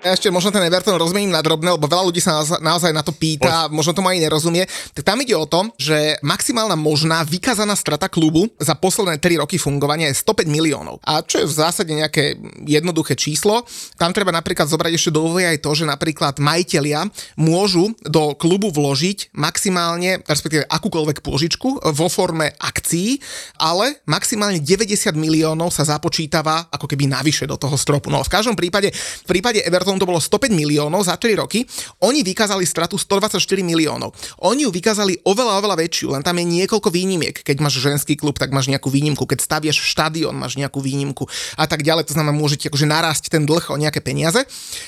Ja ešte možno ten Everton rozmením na drobné, lebo veľa ľudí sa naozaj na to pýta, Poď. možno to ani nerozumie. Tak tam ide o to, že maximálna možná vykázaná strata klubu za posledné 3 roky fungovania je 105 miliónov. A čo je v zásade nejaké jednoduché číslo. Tam treba napríklad zobrať ešte do aj to, že napríklad majitelia môžu do klubu vložiť maximálne, respektíve akúkoľvek pôžičku vo forme akcií, ale maximálne 90 miliónov sa započítava ako keby navyše do toho stropu. No v každom prípade, v prípade Everton to bolo 105 miliónov za 3 roky, oni vykázali stratu 124 miliónov. Oni ju vykázali oveľa, oveľa väčšiu, len tam je niekoľko výnimiek. Keď máš ženský klub, tak máš nejakú výnimku. Keď stavieš štadión, máš nejakú výnimku a tak ďalej. To znamená, môžete akože narásť ten dlh o nejaké peniaze.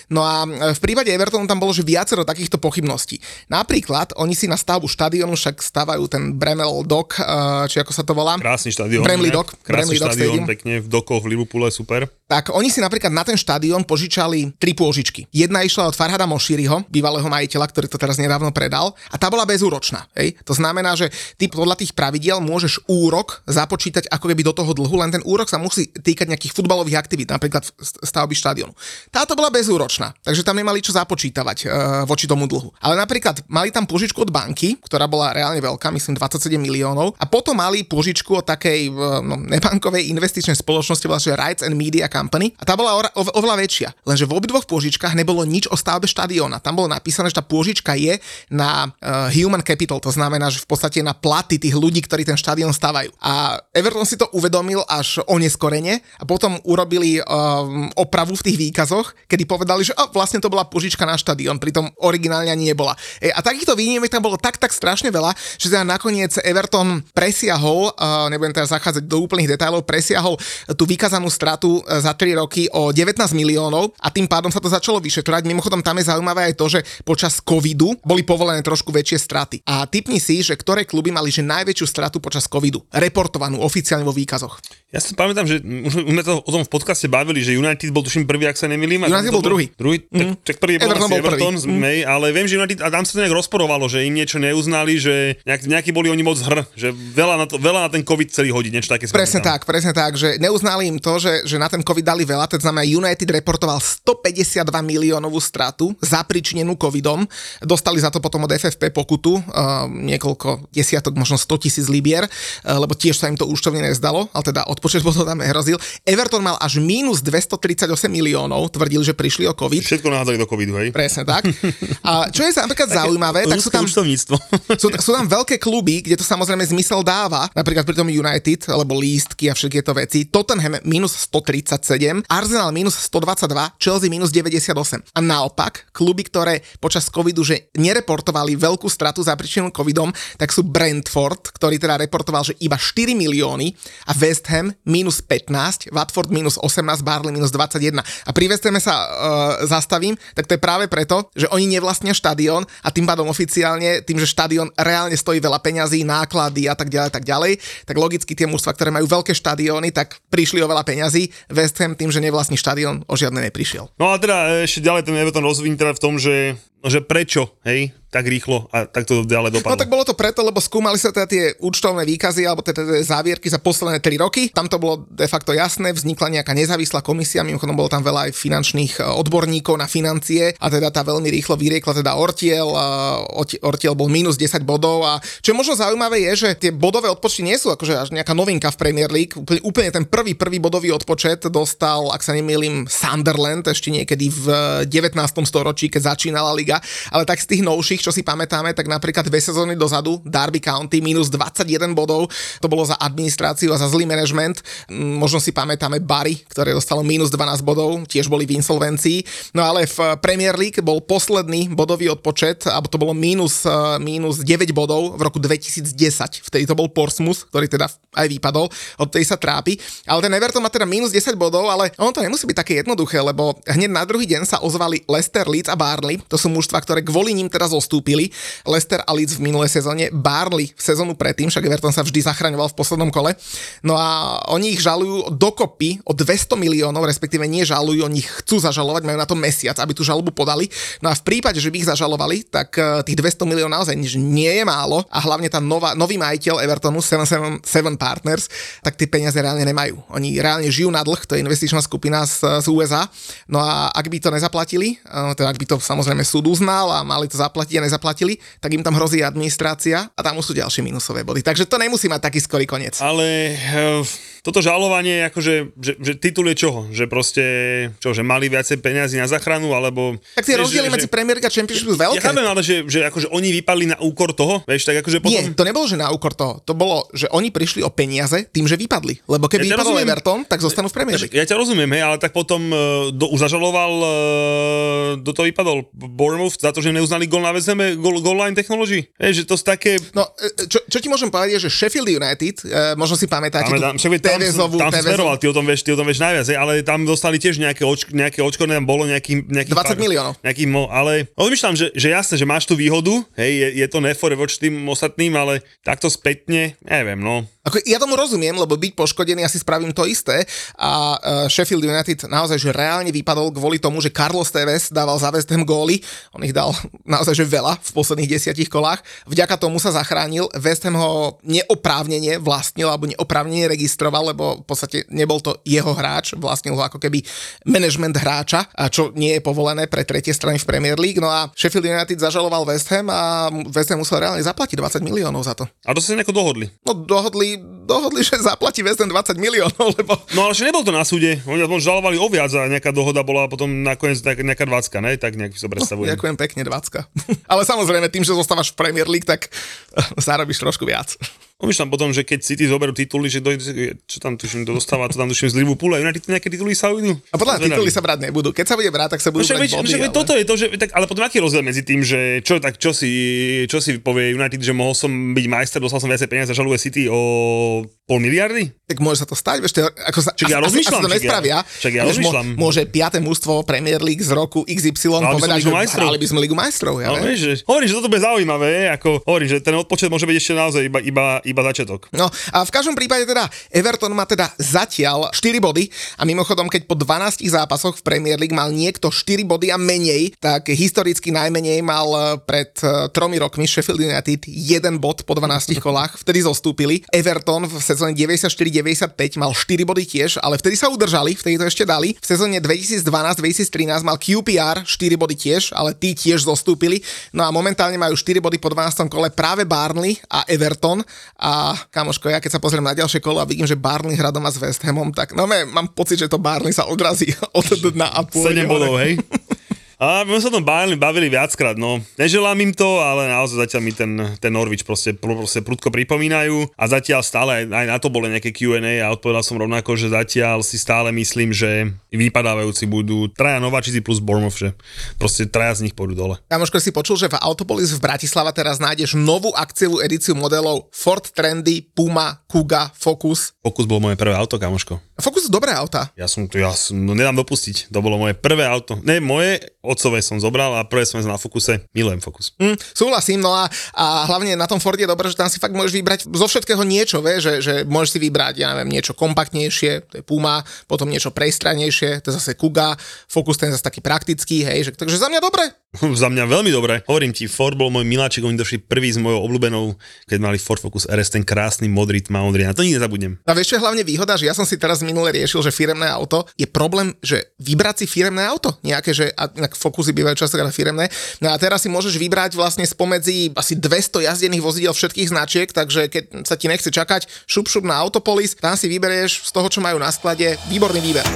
No a v prípade Evertonu tam bolo, že viacero takýchto pochybností. Napríklad, oni si na stavbu štadiónu však stavajú ten Bremel Dock, eh, či ako sa to volá. Krásny štadión. Bremley Dock. Krásny štadión, pekne v dokoch v Liverpoole, super. Tak oni si napríklad na ten štadión požičali tri pôžičky. Jedna išla od Farhada Mošíriho, bývalého majiteľa, ktorý to teraz nedávno predal, a tá bola bezúročná. Hej? To znamená, že ty podľa tých pravidiel môžeš úrok započítať ako keby do toho dlhu, len ten úrok sa musí týkať nejakých futbalových aktivít, napríklad stavby štadionu. Táto bola bezúročná, takže tam nemali čo započítavať e, voči tomu dlhu. Ale napríklad mali tam požičku od banky, ktorá bola reálne veľká, myslím 27 miliónov, a potom mali požičku od takej e, no, nebankovej investičnej spoločnosti, vlastne Rights and Media a tá bola oveľa väčšia. Lenže v obidvoch požičkách nebolo nič o stavbe štadióna. Tam bolo napísané, že tá pôžička je na uh, human capital, to znamená, že v podstate na platy tých ľudí, ktorí ten štadión stavajú. A Everton si to uvedomil až oneskorene a potom urobili um, opravu v tých výkazoch, kedy povedali, že oh, vlastne to bola pôžička na štadión, pritom originálne ani nebola. E, a takýchto výnimiek tam bolo tak, tak strašne veľa, že teda nakoniec Everton presiahol, uh, nebudem teraz zachádzať do úplných detailov, presiahol tú vykazanú stratu za 3 roky o 19 miliónov a tým pádom sa to začalo vyšetrovať. Mimochodom tam je zaujímavé aj to, že počas covidu boli povolené trošku väčšie straty. A typni si, že ktoré kluby mali že najväčšiu stratu počas covidu, reportovanú oficiálne vo výkazoch. Ja si pamätám, že už sme to o tom v podcaste bavili, že United bol tuším prvý, ak sa nemýlim. United bol druhý. Druhý, tak, mm. tak prvý bol Everton, bol Everton prvý. May, mm. ale viem, že United, a tam sa to nejak rozporovalo, že im niečo neuznali, že nejak, nejaký boli oni moc hr, že veľa na, to, veľa na ten COVID celý hodí, niečo také. Presne tak, presne tak, že neuznali im to, že, že na ten COVID dali veľa, to znamená United reportoval 152 miliónovú stratu zapričnenú covidom. Dostali za to potom od FFP pokutu, uh, niekoľko desiatok, možno 100 tisíc libier, uh, lebo tiež sa im to účtovne nezdalo, ale teda odpočet bol tam nehrozil. Everton mal až minus 238 miliónov, tvrdil, že prišli o covid. Všetko nahádzali do covidu, hej? Presne tak. A čo je napríklad zaujímavé, tak sú tam, sú, sú tam veľké kluby, kde to samozrejme zmysel dáva, napríklad pri tom United, alebo lístky a všetky tieto veci. Tottenham minus 137, Arsenal minus 122, Chelsea minus 98. A naopak, kluby, ktoré počas covidu, že nereportovali veľkú stratu za príčinu covidom, tak sú Brentford, ktorý teda reportoval, že iba 4 milióny a West Ham Minus 15, Watford minus 18, Barley minus 21. A pri West sa uh, zastavím, tak to je práve preto, že oni nevlastnia štadión a tým pádom oficiálne, tým, že štadión reálne stojí veľa peňazí, náklady a tak ďalej, tak ďalej, tak logicky tie mužstva, ktoré majú veľké štadióny, tak prišli o veľa peňazí. West Ham tým, že nevlastní štadión, o žiadne neprišiel. No a teda ešte ďalej ten Everton rozvíň teda v tom, že, že prečo, hej, tak rýchlo a tak to ďalej dopadlo. No tak bolo to preto, lebo skúmali sa teda tie účtovné výkazy alebo teda tie závierky za posledné 3 roky. Tam to bolo de facto jasné, vznikla nejaká nezávislá komisia, mimochodom bolo tam veľa aj finančných e, odborníkov na financie a teda tá veľmi rýchlo vyriekla teda Ortiel, Ortiel bol minus 10 bodov a čo je možno zaujímavé je, že tie bodové odpočty nie sú akože až nejaká novinka v Premier League. Úplne, úplne ten prvý, prvý bodový odpočet dostal, ak sa nemýlim, Sunderland ešte niekedy v 19. storočí, keď začínala liga, ale tak z tých novších čo si pamätáme, tak napríklad dve sezóny dozadu Derby County minus 21 bodov, to bolo za administráciu a za zlý management. Mm, možno si pamätáme Barry, ktoré dostalo minus 12 bodov, tiež boli v insolvencii. No ale v Premier League bol posledný bodový odpočet, alebo to bolo minus, eh, minus 9 bodov v roku 2010. Vtedy to bol Portsmouth, ktorý teda aj vypadol, od tej sa trápi. Ale ten Everton má teda minus 10 bodov, ale ono to nemusí byť také jednoduché, lebo hneď na druhý deň sa ozvali Leicester, Leeds a Barley. To sú mužstva, ktoré kvôli ním teraz postúpili. Leicester a Leeds v minulej sezóne, Barley v sezónu predtým, však Everton sa vždy zachraňoval v poslednom kole. No a oni ich žalujú dokopy o 200 miliónov, respektíve nie žalujú, oni chcú zažalovať, majú na to mesiac, aby tú žalobu podali. No a v prípade, že by ich zažalovali, tak eh, tých 200 miliónov naozaj nie je málo a hlavne tá nová, nový majiteľ Evertonu 777 Partners, tak tie peniaze reálne nemajú. Oni reálne žijú na dlh, to je investičná skupina z, z USA. No a ak by to nezaplatili, eh, teda ak by to samozrejme súd uznal a mali to zaplatiť nezaplatili, tak im tam hrozí administrácia a tam už sú ďalšie minusové body. Takže to nemusí mať taký skorý koniec. Ale uh toto žalovanie, akože, že, že titul je čoho? Že proste, čo, že mali viacej peniazy na zachranu, alebo... Tak tie rozdiely medzi Premier League a Championship sú veľké. Ja chápem, ale že, že akože oni vypadli na úkor toho, vieš, tak akože potom... Nie, to nebolo, že na úkor toho. To bolo, že oni prišli o peniaze tým, že vypadli. Lebo keby ja vypadol rozumiem, Everton, tak zostanú v Premier League. Ja ťa rozumiem, hej, ale tak potom uh, do, už zažaloval, do toho vypadol Bournemouth za to, že neuznali gol na VSM, gol, goal line technology. Hej, že to sú také... No, e, čo, čo, ti môžem povedať je, že Sheffield United, uh, možno si pamätáte Pamätám, tú TV-zovú, TV smerovať, ty o tom vieš, ty o tom vieš najviac, ale tam dostali tiež nejaké, oč, nejaké očkodné, tam bolo nejaký, nejaký 20 pár, miliónov. Nejaký, ale rozmýšľam, že, že jasné, že máš tú výhodu, hej, je, je to nefore voči tým ostatným, ale takto spätne, neviem, no. Ako, ja tomu rozumiem, lebo byť poškodený asi spravím to isté. A uh, Sheffield United naozaj že reálne vypadol kvôli tomu, že Carlos Tevez dával za West Ham góly, on ich dal naozaj že veľa v posledných desiatich kolách, vďaka tomu sa zachránil, West Ham ho neoprávnene vlastnil alebo neoprávnene registroval, lebo v podstate nebol to jeho hráč, vlastnil ho ako keby management hráča, a čo nie je povolené pre tretie strany v Premier League, no a Sheffield United zažaloval West Ham a West Ham musel reálne zaplatiť 20 miliónov za to. A to sa nejako dohodli? No dohodli dohodli, že zaplatí West 20 miliónov, lebo... No ale nebol to na súde, oni žalovali o viac a nejaká dohoda bola potom nakoniec nejaká 20, ne? Tak nejak si to predstavujem. No, ďakujem pekne, 20. ale samozrejme, tým, že zostávaš v Premier League, tak zarobíš trošku viac. Pomýšľam potom, že keď City zoberú tituly, že dojde, čo tam tuším, dostáva, to tam tuším z Liverpoolu a United nejaké tituly sa ujdú. A podľa tituly sa brať nebudú. Keď sa bude brať, tak sa budú no, brať body, ale... toto je to, že, tak, ale potom aký rozdiel medzi tým, že čo, tak, čo, si, čo si povie United, že mohol som byť majster, dostal som viacej peniazí a žaluje City o pol miliardy? Tak môže sa to stať, vieš, ako sa, čak ja asi, rozmýšľam, asi to nespravia. Čak ja, rozmýšľam. Môže piaté mužstvo Premier League z roku XY no, povedať, že hrali by sme Ligu majstrov. Ja no, vieš, že, hovorím, že toto bude zaujímavé, ako hovorím, že ten odpočet môže byť ešte naozaj iba, iba, iba začiatok. No a v každom prípade teda Everton má teda zatiaľ 4 body a mimochodom, keď po 12 zápasoch v Premier League mal niekto 4 body a menej, tak historicky najmenej mal eh, pred eh, tromi rokmi Sheffield United 1 bod po 12 kolách, vtedy zostúpili. Everton v sezóne 94-95 mal 4 body tiež, ale vtedy sa udržali, vtedy to ešte dali. V sezóne 2012-2013 mal QPR 4 body tiež, ale tí tiež zostúpili. No a momentálne majú 4 body po 12 kole práve Barnley a Everton a kamoš ťažko. Ja keď sa pozriem na ďalšie kolo a vidím, že Barney hrá doma s West Hamom, tak no mám pocit, že to Barney sa odrazí od dna a pôjde. 7 bodov, hej? A my sa o tom bavili, bavili viackrát, no. Neželám im to, ale naozaj zatiaľ mi ten, ten Norwich proste, proste prudko pripomínajú a zatiaľ stále, aj na to boli nejaké Q&A a odpovedal som rovnako, že zatiaľ si stále myslím, že vypadávajúci budú traja Nováčici plus Bournemouth, že proste traja z nich pôjdu dole. Kamoško, si počul, že v Autopolis v Bratislava teraz nájdeš novú akciovú edíciu modelov Ford Trendy, Puma, Kuga, Focus. Focus bolo moje prvé auto, kamoško. Focus dobré auta. Ja som to, ja som, no nedám dopustiť, to bolo moje prvé auto. Ne, moje, otcové som zobral a prvé som na Focuse, milujem Focus. Mm, súhlasím, no a, a hlavne na tom Forde je dobré, že tam si fakt môžeš vybrať zo všetkého niečo, vie, že, že môžeš si vybrať, ja neviem, niečo kompaktnejšie, to je Puma, potom niečo prejstranejšie, to je zase Kuga, Focus ten zase taký praktický, hej, že, takže za mňa dobre. za mňa veľmi dobre. Hovorím ti, Ford bol môj miláčik, oni došli prvý s mojou obľúbenou, keď mali Ford Focus RS, ten krásny modrý tmavomodrý, na to nikdy nezabudnem. A vieš, čo je hlavne výhoda, že ja som si teraz minule riešil, že firemné auto je problém, že vybrať si firemné auto, nejaké, že a Focusy bývajú častokrát firemné. No a teraz si môžeš vybrať vlastne spomedzi asi 200 jazdených vozidel všetkých značiek, takže keď sa ti nechce čakať, šup šup na Autopolis, tam si vyberieš z toho, čo majú na sklade, výborný výber.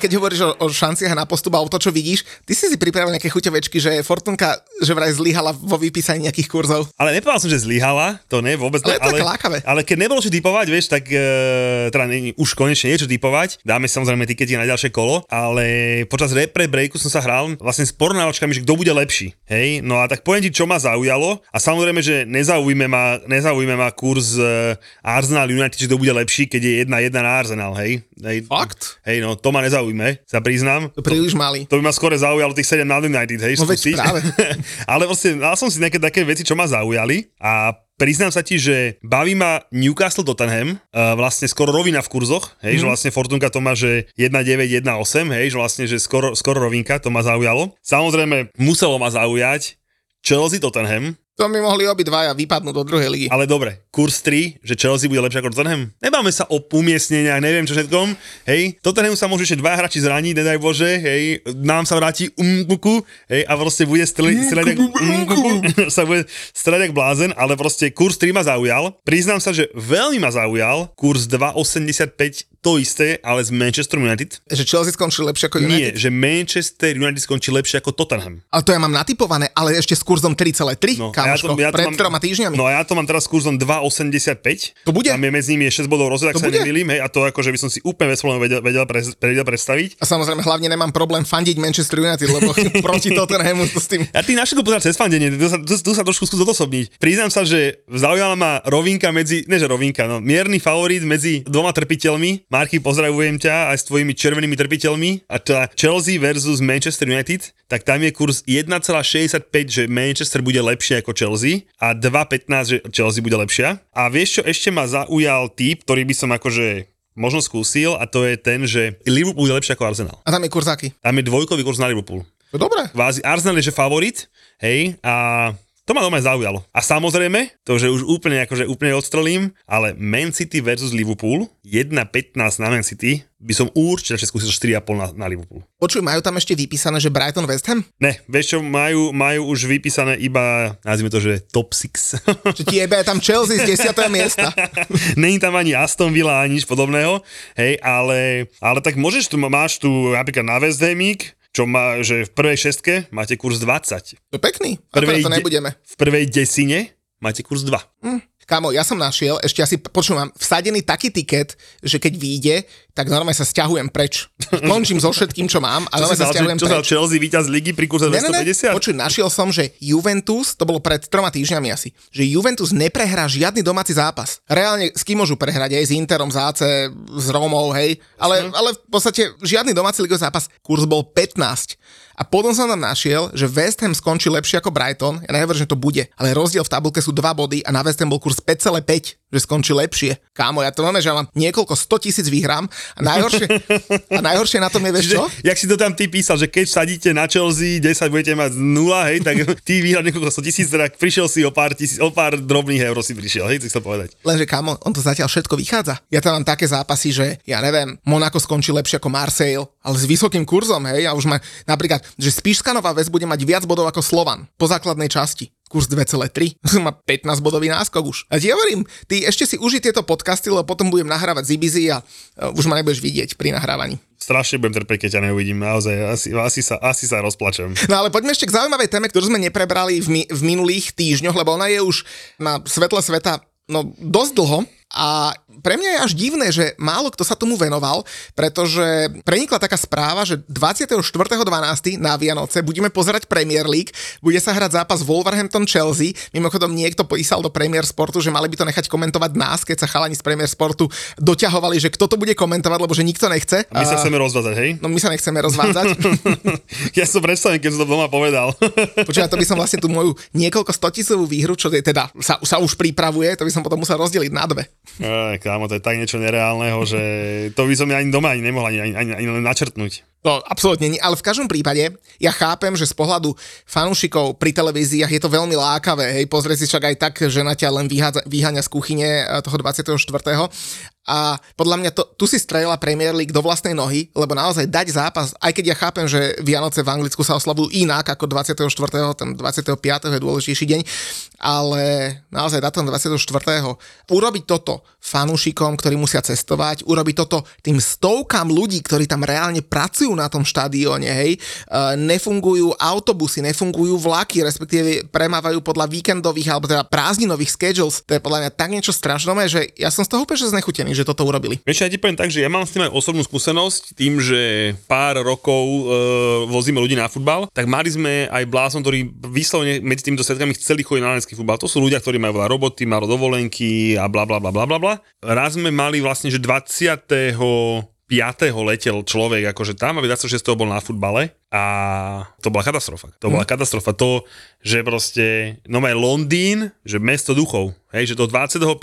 Keď hovoríš o, o šanciach na postup a o to, čo vidíš, ty si si pripravil nejaké chuťovečky, že Fortunka že vraj zlyhala vo vypísaní nejakých kurzov. Ale nepovedal som, že zlyhala, to nie, vôbec ale, ale, ale, ale keď nebolo čo typovať, vieš, tak e, teda nie, už konečne niečo typovať, dáme samozrejme tikety na ďalšie kolo, ale počas repre breaku som sa hral vlastne s porovnávačkami, že kto bude lepší. Hej, no a tak poviem ti, čo ma zaujalo a samozrejme, že nezaujíme ma, nezaujíme ma kurz e, Arsenal United, že kto bude lepší, keď je 1-1 na Arsenal, hej. hej Fakt? Hej, no to ma nezaujíme, sa priznám. To príliš malý. To by ma skôr zaujalo tých 7 na United, hej, no veď práve. ale vlastne dal som si nejaké také veci, čo ma zaujali a priznám sa ti, že baví ma Newcastle Tottenham, uh, vlastne skoro rovina v kurzoch, hej, mm. že vlastne Fortunka to má, že 1-9, 1-8, hej, že vlastne, že skoro, skoro rovinka, to ma zaujalo. Samozrejme, muselo ma zaujať Chelsea Tottenham, to mi mohli obidvaja vypadnúť do druhej ligy. Ale dobre, kurz 3, že Chelsea bude lepšie ako Tottenham. Nebáme sa o umiestneniach, neviem čo všetkom. Hej, Tottenham sa môže ešte dva hráči zraniť, nedaj Bože, hej, nám sa vráti umkuku, hej, a proste bude streliť, sa bude streliť blázen, ale proste kurz 3 ma zaujal. Priznám sa, že veľmi ma zaujal kurz 2,85 to isté, ale z Manchester United. Že Chelsea skončil lepšie ako United? Nie, že Manchester United skončil lepšie ako Tottenham. Ale to ja mám natypované, ale ešte s kurzom 3,3, no, kamoško, ja to, ja pred troma týždňami. No a ja to mám teraz s kurzom 2,85. To bude? Tam je medzi nimi 6 bodov rozdiel, ak sa nemýlim, hej, a to akože by som si úplne bez vedel, vedel, pre, vedel predstaviť. A samozrejme hlavne nemám problém fandiť Manchester United, lebo proti Tottenhamu to s tým. A ty našiel pozerať cez fandenie, tu sa, tu, tu sa trošku skús odosobniť. Priznám sa, že zaujala ma rovinka medzi, neže rovinka, no, mierny favorit medzi dvoma trpiteľmi. Marky, pozdravujem ťa aj s tvojimi červenými trpiteľmi a teda Chelsea versus Manchester United, tak tam je kurz 1,65, že Manchester bude lepšie ako Chelsea a 2,15, že Chelsea bude lepšia. A vieš čo, ešte ma zaujal typ, ktorý by som akože možno skúsil a to je ten, že Liverpool bude lepšie ako Arsenal. A tam je kurz aký? Tam je dvojkový kurz na Liverpool. Dobre. Kvázi Arsenal je že favorit, hej, a to ma doma zaujalo. A samozrejme, to, že už úplne, akože úplne odstrelím, ale Man City versus Liverpool, 1-15 na Man City, by som určite skúsil 4,5 na, na Liverpool. Počuj, majú tam ešte vypísané, že Brighton West Ham? Ne, vieš čo, majú, majú už vypísané iba, nazvime to, že top 6. Čo ti jebe tam Chelsea z 10. miesta. Není tam ani Aston Villa, ani nič podobného, hej, ale, ale tak môžeš tu, máš tu napríklad na West Hamík, čo má, že v prvej šestke máte kurz 20. To pekný, prvej to nebudeme. v prvej desine máte kurz 2. Mm. Kámo, ja som našiel, ešte asi, počúvam, vsadený taký tiket, že keď vyjde, tak normálne sa stiahujem preč. Končím so všetkým, čo mám a normálne sa stiahujem čo preč. Čo Chelsea víťaz ligy pri kurze 250? Počuj, našiel som, že Juventus, to bolo pred troma týždňami asi, že Juventus neprehrá žiadny domáci zápas. Reálne s kým môžu prehrať, aj s Interom, z AC, s Romou, hej, ale, ale v podstate žiadny domáci ligový zápas, kurz bol 15. A potom som tam našiel, že West Ham skončí lepšie ako Brighton. Ja nehovorím, že to bude, ale rozdiel v tabulke sú 2 body a na West Ham bol kurz 5,5, že skončí lepšie. Kámo, ja to máme, že ja mám niekoľko 100 tisíc výhram a najhoršie, a najhoršie na tom je, vieš čo? jak si to tam ty písal, že keď sadíte na Chelsea 10 budete mať 0, hej, tak ty vyhral niekoľko 100 tisíc, tak prišiel si o pár, tisíc, o pár drobných eur si prišiel, hej, chceš to povedať. Lenže kámo, on to zatiaľ všetko vychádza. Ja tam mám také zápasy, že ja neviem, Monako skončí lepšie ako Marseille, ale s vysokým kurzom, hej, a už má napríklad, že Spišskanová väz bude mať viac bodov ako Slovan po základnej časti. Kurz 2,3. Má 15 bodový náskok už. A ti hovorím, ty ešte si uži tieto podcasty, lebo potom budem nahrávať z Ibizy a uh, už ma nebudeš vidieť pri nahrávaní. Strašne budem trpeť, keď ťa neuvidím. Naozaj, asi, asi, sa, asi sa rozplačem. No ale poďme ešte k zaujímavej téme, ktorú sme neprebrali v, mi, v minulých týždňoch, lebo ona je už na svetle sveta no, dosť dlho a pre mňa je až divné, že málo kto sa tomu venoval, pretože prenikla taká správa, že 24.12. na Vianoce budeme pozerať Premier League, bude sa hrať zápas Wolverhampton-Chelsea. Mimochodom niekto písal do Premier Sportu, že mali by to nechať komentovať nás, keď sa chalani z Premier Sportu doťahovali, že kto to bude komentovať, lebo že nikto nechce. A my sa chceme rozvádzať, hej? No my sa nechceme rozvádzať. ja som predstavím, keď som to doma povedal. Počúva, to by som vlastne tú moju niekoľko stotisovú výhru, čo je teda sa, sa už pripravuje, to by som potom musel rozdeliť na dve. Aj, kámo, to je tak niečo nereálneho, že to by som ja ani doma ani nemohol ani, ani, ani, ani len načrtnúť. No, absolútne nie, ale v každom prípade ja chápem, že z pohľadu fanúšikov pri televíziách je to veľmi lákavé, hej, pozrie si však aj tak, že na ťa len vyháňa z kuchyne eh, toho 24. A podľa mňa to, tu si strelila Premier League do vlastnej nohy, lebo naozaj dať zápas, aj keď ja chápem, že Vianoce v Anglicku sa oslavujú inak ako 24. ten 25. je dôležitejší deň, ale naozaj datom 24. urobiť toto fanúšikom, ktorí musia cestovať, urobiť toto tým stovkám ľudí, ktorí tam reálne pracujú na tom štadióne, hej, e, nefungujú autobusy, nefungujú vlaky, respektíve premávajú podľa víkendových alebo teda prázdninových schedules, to je podľa mňa tak niečo strašné, že ja som z toho úplne znechutený že toto urobili. Vieš, ja ti poviem tak, že ja mám s tým aj osobnú skúsenosť, tým, že pár rokov e, vozíme ľudí na futbal, tak mali sme aj blázon, ktorí vyslovene medzi týmito svetkami chceli chodiť na futbal. To sú ľudia, ktorí majú veľa roboty, málo dovolenky a bla bla bla bla bla. Raz sme mali vlastne, že 20. 5. letel človek akože tam a 26. bol na futbale a to bola katastrofa. To bola hm. katastrofa. To, že proste, no aj Londýn, že mesto duchov, Hej, že do 25.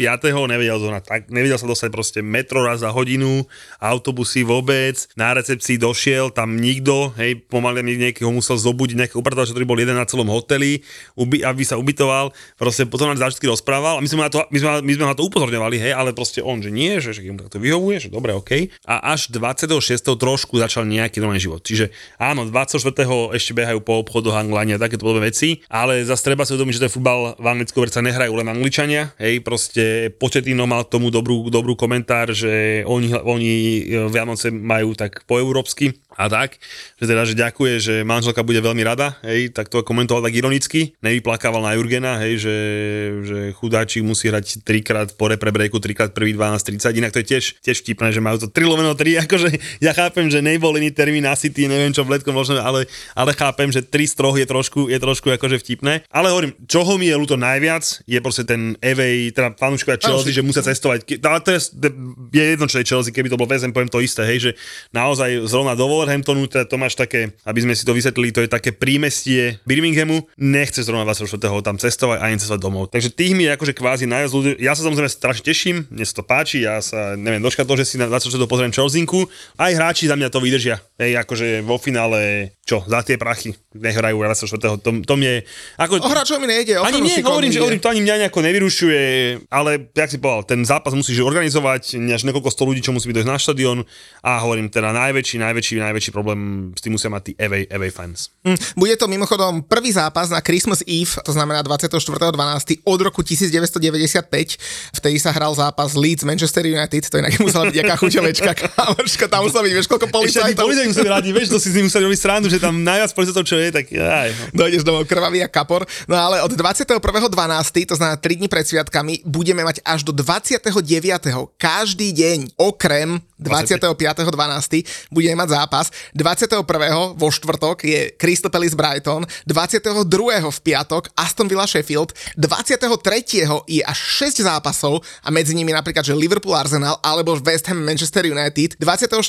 nevedel, zohnať, tak, nevedel sa dostať proste metro raz za hodinu, autobusy vôbec, na recepcii došiel, tam nikto, hej, pomaly niekého musel zobudiť, nejaký upratovač, ktorý bol jeden na celom hoteli, uby, aby sa ubytoval, proste potom nám zážitky rozprával a my sme, na to, my, sme, my sme na to upozorňovali, hej, ale proste on, že nie, že, že im to vyhovuje, že dobre, OK. A až 26. trošku začal nejaký normálny život. Čiže áno, 24. ešte behajú po obchodoch Anglania, takéto veci, ale zase treba si uvedomiť, že ten futbal v Anglicku sa nehrajú len Angličania, hej, proste Početino mal k tomu dobrú, dobrú komentár, že oni, oni e, Vianoce majú tak po európsky a tak, že teda, že ďakuje, že manželka bude veľmi rada, hej, tak to komentoval tak ironicky, nevyplakával na Jurgena, hej, že, že chudáčik musí hrať trikrát po repre breaku, trikrát prvý 12.30, inak to je tiež, tiež vtipné, že majú to 3 loveno 3, akože ja chápem, že nebol iný termín na City, neviem čo v letkom možno, ale, ale chápem, že 3 z troch je trošku, je trošku akože vtipné, ale hovorím, čoho mi je ľúto najviac, je proste ten Evej, teda fanúškovia Chelsea, že musia cestovať, ale to je, je jedno, čo je Chelsea, keby to bol väzem, poviem to isté, hej, že naozaj zrovna dovol Wolverhamptonu, teda to máš také, aby sme si to vysvetlili, to je také prímestie Birminghamu, nechce zrovna 24. tam cestovať ani cestovať domov. Takže tých mi je akože kvázi najviac ľudí. Ja sa samozrejme strašne teším, mne sa to páči, ja sa neviem doškať to, že si na 24. pozriem Chelsinku. Aj hráči za mňa to vydržia. Hej, akože vo finále, čo, za tie prachy nehrajú 24. To, to mne, ako... O hráčov mi nejde, ani nie, hovorím, že hovorím, to ani mňa nejako nevyrušuje, ale jak si povedal, ten zápas musíš organizovať, až niekoľko sto ľudí, čo musí byť na štadión a hovorím teda najväčší, najväčší, najväčší problém s tým musia mať tí away, away fans. Mm, bude to mimochodom prvý zápas na Christmas Eve, to znamená 24.12. od roku 1995. Vtedy sa hral zápas Leeds Manchester United, to inak musela byť nejaká chuťovečka, kámoška, tam musela byť, vieš, koľko policajtov. Ešte policajti museli radi, vieš, to si s nimi museli robiť srandu, že tam najviac policajtov, čo je, tak aj. No. Dojdeš domov krvavý a kapor. No ale od 21.12., to znamená 3 dní pred sviatkami, budeme mať až do 29. každý deň, okrem 25.12. budeme mať zápas. 21. vo štvrtok je Crystal Palace Brighton, 22. v piatok Aston Villa Sheffield, 23. je až 6 zápasov a medzi nimi napríklad, že Liverpool Arsenal alebo West Ham Manchester United, 24.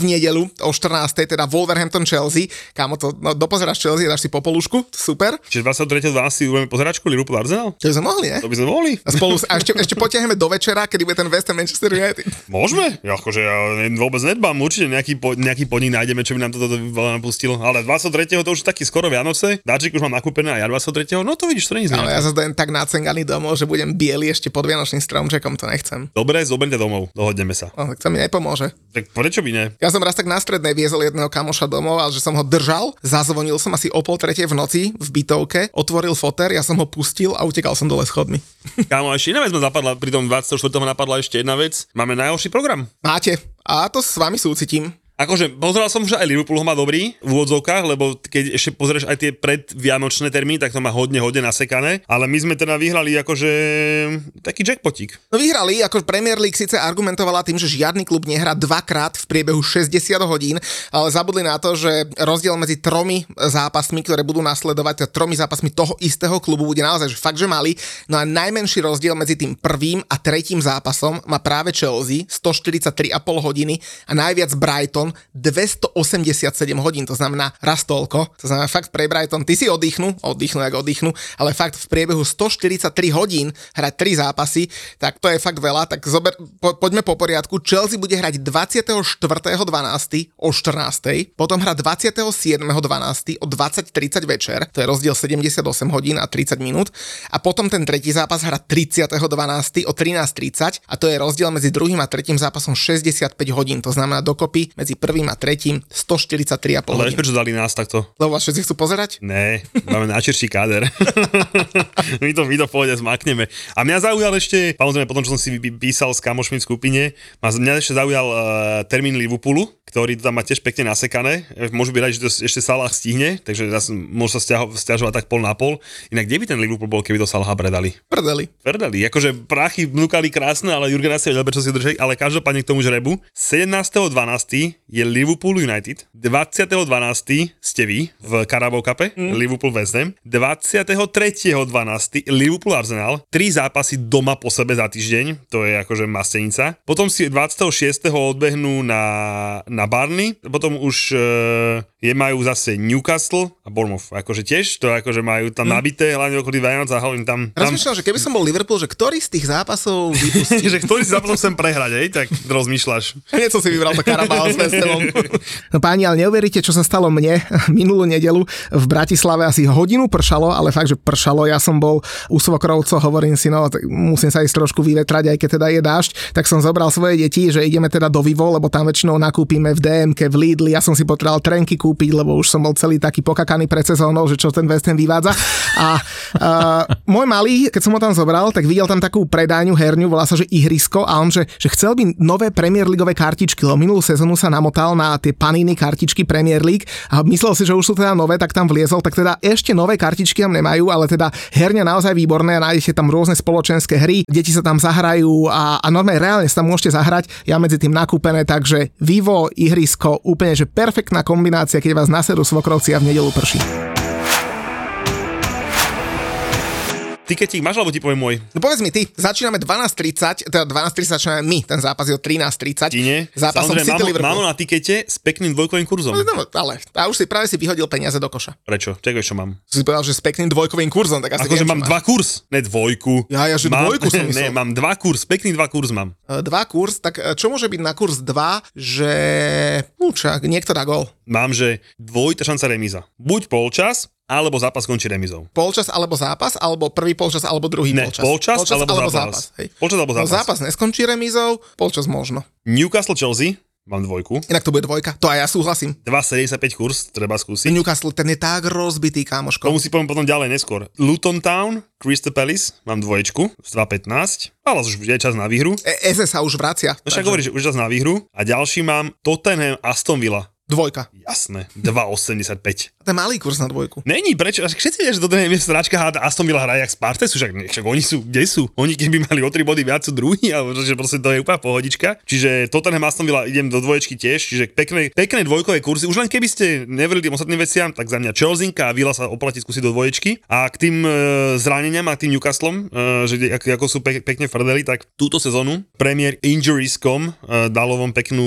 v nedelu o 14. teda Wolverhampton Chelsea, kámo to, no dopozeráš Chelsea, dáš si popolušku, super. Čiže 23. 12. budeme pozeračku Liverpool Arsenal? To by sme mohli, ne? To by sme mohli. A, spolu, a ešte, ešte potiahneme do večera, kedy bude ten West Ham Manchester United. Môžeme, ja akože ja vôbec nedbám, určite nejaký, po, nejaký podnik nájdeme, čo by nám toto napustilo. Ale 23. to už taký skoro Vianoce, dáčik už mám nakúpené a ja 23. No to vidíš, to není Ale ja sa tak nacenganý domov, že budem biely ešte pod Vianočným stromčekom, to nechcem. Dobre, zoberte domov, dohodneme sa. No, tak to mi nepomôže. Tak prečo by ne? Ja som raz tak na strednej viezol jedného kamoša domov a že som ho drž vydržal, zazvonil som asi o pol tretej v noci v bytovke, otvoril foter, ja som ho pustil a utekal som dole schodmi. Kámo, ešte jedna vec ma zapadla, pri tom 24. ma napadla ešte jedna vec. Máme najhorší program. Máte. A to s vami súcitím. Akože pozeral som, že aj Liverpool ho má dobrý v úvodzovkách, lebo keď ešte pozrieš aj tie predvianočné termíny, tak to má hodne, hodne nasekané. Ale my sme teda vyhrali akože taký jackpotík. No vyhrali, ako Premier League síce argumentovala tým, že žiadny klub nehrá dvakrát v priebehu 60 hodín, ale zabudli na to, že rozdiel medzi tromi zápasmi, ktoré budú nasledovať, teda tromi zápasmi toho istého klubu bude naozaj že fakt, že mali. No a najmenší rozdiel medzi tým prvým a tretím zápasom má práve Chelsea 143,5 hodiny a najviac Brighton 287 hodín, to znamená raz toľko. To znamená fakt pre Brighton, ty si oddychnú, oddychnú, jak oddychnú, ale fakt v priebehu 143 hodín hrať 3 zápasy, tak to je fakt veľa, tak zober, po, poďme po poriadku. Chelsea bude hrať 24.12. o 14. Potom hrá 27.12. o 20.30 večer, to je rozdiel 78 hodín a 30 minút. A potom ten tretí zápas hrá 30.12. o 13.30 a to je rozdiel medzi druhým a tretím zápasom 65 hodín, to znamená dokopy medzi prvým a tretím 143,5 Ale hodín. prečo dali nás takto? Lebo vás všetci chcú pozerať? Ne, máme najčerší káder. my to, my to pohode zmakneme. A mňa zaujal ešte, samozrejme potom, čo som si písal s kamošmi v skupine, mňa ešte zaujal uh, termín Liverpoolu, ktorý to tam má tiež pekne nasekané. Môžu byť radi, že to ešte Salah stihne, takže zase môžu sa stiažo, stiažovať tak pol na pol. Inak kde by ten Liverpool bol, keby to Salaha predali? Prdeli. Prdeli, akože prachy vnúkali krásne, ale Jurgen asi vedel, prečo si držali, ale každopádne k tomu žrebu. 17.12. je Liverpool United, 20.12. ste vy v Carabao Cup, mm. Liverpool West Ham, 23.12. Liverpool Arsenal, 3 zápasy doma po sebe za týždeň, to je akože mastenica. Potom si 26. odbehnú na, na Barney, potom už e, je majú zase Newcastle a Bournemouth, akože tiež, to akože majú tam mm. nabité, hlavne okolo Vianoc a hovorím tam... tam Rozmýšľam, že keby som bol Liverpool, že ktorý z tých zápasov vypustí? že ktorý si zápasom chcem prehrať, hej, tak rozmýšľaš. Som si vybral to Karabao s Vestelom. No páni, ale neuveríte, čo sa stalo mne minulú nedelu v Bratislave asi hodinu pršalo, ale fakt, že pršalo. Ja som bol u svokrovcov, hovorím si, no tak musím sa ísť trošku vyvetrať, aj keď teda je dážď, tak som zobral svoje deti, že ideme teda do Vivo, lebo tam väčšinou nakúpime v DMK, v Lidli. Ja som si potreboval trenky kúpiť, lebo už som bol celý taký pokakaný pred sezónou, že čo ten West Ham vyvádza. A uh, môj malý, keď som ho tam zobral, tak videl tam takú predajňu herňu, volá sa, že ihrisko a on, že, že chcel by nové Premier Leagueové kartičky, lebo minulú sezónu sa namotal na tie paniny kartičky Premier League a myslel si, že už sú teda nové, tak tam vliezol, tak teda ešte nové kartičky tam nemajú, ale teda herňa naozaj výborné, nájdete tam rôzne spoločenské hry, deti sa tam zahrajú a, a normálne reálne sa tam môžete zahrať, ja medzi tým nakúpené, takže Vivo, ihrisko, úplne že perfektná kombinácia, keď vás nasedú svokrovci a v nedelu prší. Tiketík máš, alebo ti poviem môj? No povedz mi ty, začíname 12.30, teda 12.30 začíname my, ten zápas je o 13.30. Ty nie? Zápasom City mám, Liverpool. mám na tikete s pekným dvojkovým kurzom. No, no, ale a už si práve si vyhodil peniaze do koša. Prečo? Čakaj, čo mám? Si povedal, že s pekným dvojkovým kurzom, tak asi Akože mám máš. dva kurz, ne dvojku. Ja, ja, že mám, dvojku som Ne, mám dva kurz, pekný dva kurz mám. E, Dva kurz, tak e, čo môže byť na kurz 2, že Učak, niekto dá gol. Mám, že dvojitá šanca remíza. Buď polčas, alebo zápas končí remizou. Polčas alebo zápas, alebo prvý polčas alebo druhý Ne, polčas. polčas alebo zápas. hej. Polčas alebo No, zápas. zápas neskončí remízou, polčas možno. Newcastle Chelsea, mám dvojku. Inak to bude dvojka, to aj ja súhlasím. 2,75 kurz, treba skúsiť. Newcastle, ten je tak rozbitý, kámoško. Tomu si poviem potom ďalej neskôr. Luton Town, Crystal Palace, mám dvoječku z 2,15. Ale už je čas na výhru. E- Eze sa už vracia. No však hovoríš, že už čas na výhru. A ďalší mám Tottenham Aston Villa. Dvojka. Jasné, 2,85. To je malý kurz na dvojku. Není, prečo? Až Všetci vieš, že Tottenham je sračka a Aston Villa hraje jak Sparta, sú však, však oni sú, kde sú? Oni keby mali o 3 body viac sú druhý, ale že proste to je úplná pohodička. Čiže Tottenham Aston Villa idem do dvoječky tiež, čiže pekné, pekné dvojkové kurzy. Už len keby ste neverili tým ostatným veciam, tak za mňa Chelsea a Villa sa oplatí skúsiť do dvoječky. A k tým e, zraneniam a k tým Newcastlom, e, že ako, sú pe- pekne frdeli, tak túto sezónu Premier Injuries.com e, dalo vám peknú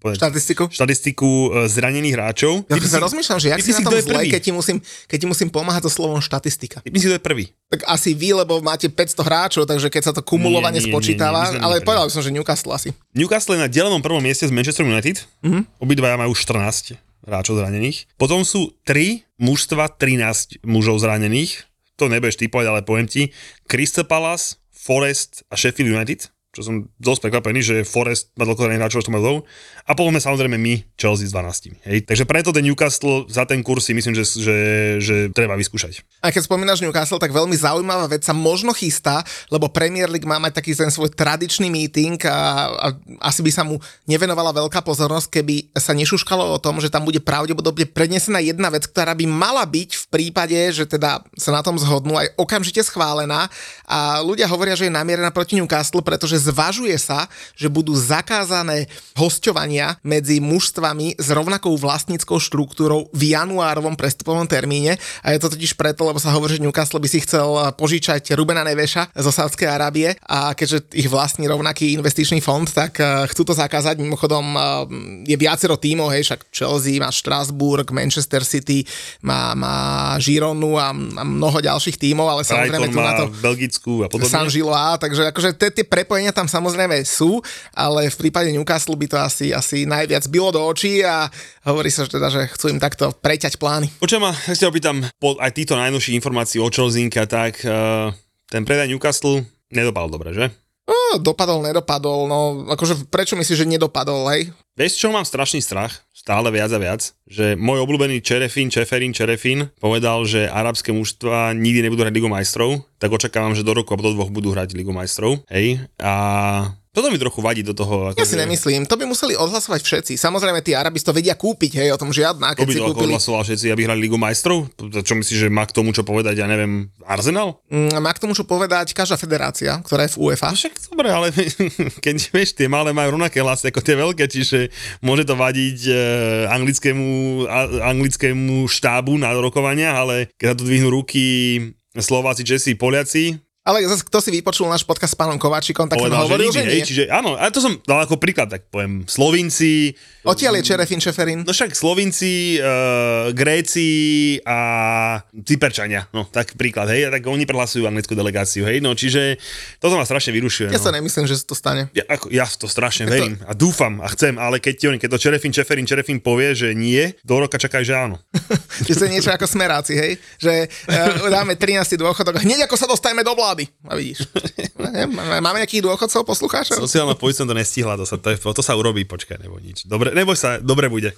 povedať, Štatistiku. štatistiku e, zranených hráčov. Ja sa si- rozmýšľam, že jak ty si kto je zle, prvý. keď ti, musím, keď ti musím pomáhať so slovom štatistika. Myslím, že to je prvý. Tak asi vy, lebo máte 500 hráčov, takže keď sa to kumulovane Nie, nie, nie, spočítava, nie, my sme ale povedal som, že Newcastle asi. Newcastle je na delenom prvom mieste s Manchester United. Mm-hmm. Obidvaja majú 14 hráčov zranených. Potom sú 3 mužstva, 13 mužov zranených. To nebudeš typovať, ale poviem ti. Crystal Palace, Forest a Sheffield United. Čo som dosť prekvapený, že Forest má dlhodaných hráčov s dlho. A povedzme samozrejme my, Chelsea s 12. Hej. Takže preto ten Newcastle za ten kurz si myslím, že, že, že treba vyskúšať. A keď spomínaš Newcastle, tak veľmi zaujímavá vec sa možno chystá, lebo Premier League má mať taký ten svoj tradičný meeting a, a asi by sa mu nevenovala veľká pozornosť, keby sa nešuškalo o tom, že tam bude pravdepodobne prednesená jedna vec, ktorá by mala byť v prípade, že teda sa na tom zhodnú aj okamžite schválená a ľudia hovoria, že je namierená proti Newcastle, pretože zvažuje sa, že budú zakázané hostovania medzi mužstvami s rovnakou vlastníckou štruktúrou v januárovom prestupovom termíne. A je to totiž preto, lebo sa hovorí, že Newcastle by si chcel požičať Rubena Neveša zo Sádskej Arábie a keďže ich vlastní rovnaký investičný fond, tak eh, chcú to zakázať. Mimochodom eh, je viacero tímov, hej, však Chelsea má Strasbourg, Manchester City, má, má Gironu a, a mnoho ďalších tímov, ale samozrejme tu na to... Belgickú a podobne. San Gilloa, takže akože tie prepojenia tam samozrejme sú, ale v prípade Newcastle by to asi, asi najviac bylo do očí a hovorí sa že teda, že chcú im takto preťať plány. Počujem ma, ja si opýtam, po aj týchto najnovších informácií o Chelsea tak uh, ten predaj Newcastle nedopadol dobre, že? No, dopadol, nedopadol, no akože prečo myslíš, že nedopadol, hej? Vieš, čo mám strašný strach? Stále viac a viac. Že môj obľúbený Čerefin, Čeferin, Čerefin povedal, že arabské mužstva nikdy nebudú hrať Ligu majstrov, tak očakávam, že do roku alebo do dvoch budú hrať Ligu majstrov. Hej? A toto mi trochu vadí do toho. Ako ja si že... nemyslím, to by museli odhlasovať všetci. Samozrejme, tí Arabi to vedia kúpiť, hej, o tom žiadna. Keď to by si kúpili... odhlasoval všetci, aby hrali Ligu majstrov? Čo myslíš, že má k tomu čo povedať, ja neviem, Arsenal? Mm, má k tomu čo povedať každá federácia, ktorá je v UEFA. Však dobre, ale keď vieš, tie malé majú rovnaké hlasy ako tie veľké, čiže môže to vadiť e, anglickému, anglickému štábu na rokovania, ale keď to dvihnú ruky Slováci, Česi, Poliaci, ale zase, kto si vypočul náš podcast s pánom Kováčikom, tak Povedal, som hovoril, že, nie. Hej, čiže áno, a to som dal ako príklad, tak poviem, Slovinci. Odtiaľ je Čerefin Šeferin. No však Slovinci, uh, Gréci a Cyperčania, no tak príklad, hej, tak oni prehlasujú anglickú delegáciu, hej, no čiže toto ma strašne vyrušuje. Ja no. sa nemyslím, že sa to stane. Ja, ako, ja to strašne je verím to... a dúfam a chcem, ale keď, keď to Čerefin Šeferin Čerefin povie, že nie, do roka čakaj, že áno. že to je niečo ako smeráci, hej, že uh, dáme 13. dôchodok, hneď ako sa dostajeme do vlády vlády. A vidíš. Máme nejakých dôchodcov, poslucháčov? Sociálna poistná to nestihla, to sa, to, to sa urobí, počkaj, nebo nič. Dobre, neboj sa, dobre bude.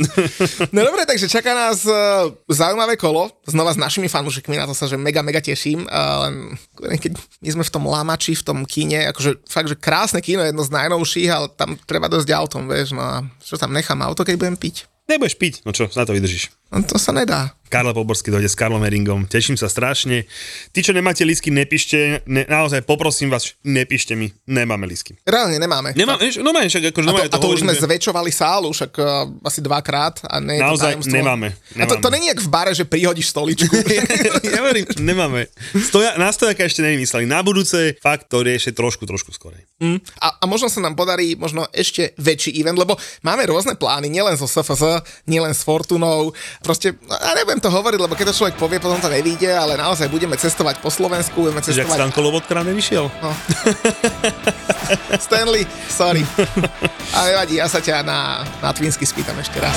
no dobre, takže čaká nás uh, zaujímavé kolo, znova s našimi fanúšikmi, na to sa, že mega, mega teším. Uh, len keď my sme v tom Lamači, v tom kine, akože fakt, že krásne kino, jedno z najnovších, ale tam treba dosť autom, vieš, no a čo tam nechám auto, keď budem piť? Nebudeš piť, no čo, na to vydržíš. No to sa nedá. Karla Poborský dojde s Karlom Eringom. Teším sa strašne. Tí, čo nemáte lísky, nepíšte. Ne, naozaj poprosím vás, nepíšte mi. Nemáme lísky. Reálne nemáme. Nemá, no máš, však akože a to, a to už sme že... zväčšovali sálu, však uh, asi dvakrát. A ne naozaj to nemáme. nemáme. A to, to není jak v bare, že prihodíš stoličku. ja verím, nemáme. Stoja, na stojaka ešte nevymysleli. Na budúce fakt to rieše trošku, trošku skorej. Mm. A, a možno sa nám podarí možno ešte väčší event, lebo máme rôzne plány, nielen zo SFZ, nielen s Fortunou. Proste, ja neviem to hovoriť, lebo keď to človek povie, potom to nevíde, ale naozaj budeme cestovať po Slovensku, budeme cestovať... Jak Stanko Lobotka nám nevyšiel? No. Stanley, sorry. Ale vadí, ja sa ťa na, na Twinsky spýtam ešte raz.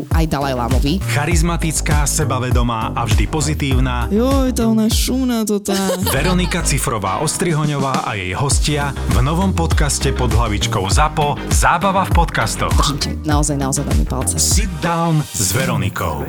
aj Dalaj Lámovi. Charizmatická, sebavedomá a vždy pozitívna. Joj, to ona šumná to tá. Veronika Cifrová Ostrihoňová a jej hostia v novom podcaste pod hlavičkou ZAPO Zábava v podcastoch. Držím ti naozaj, naozaj veľmi palce. Sit down s Veronikou.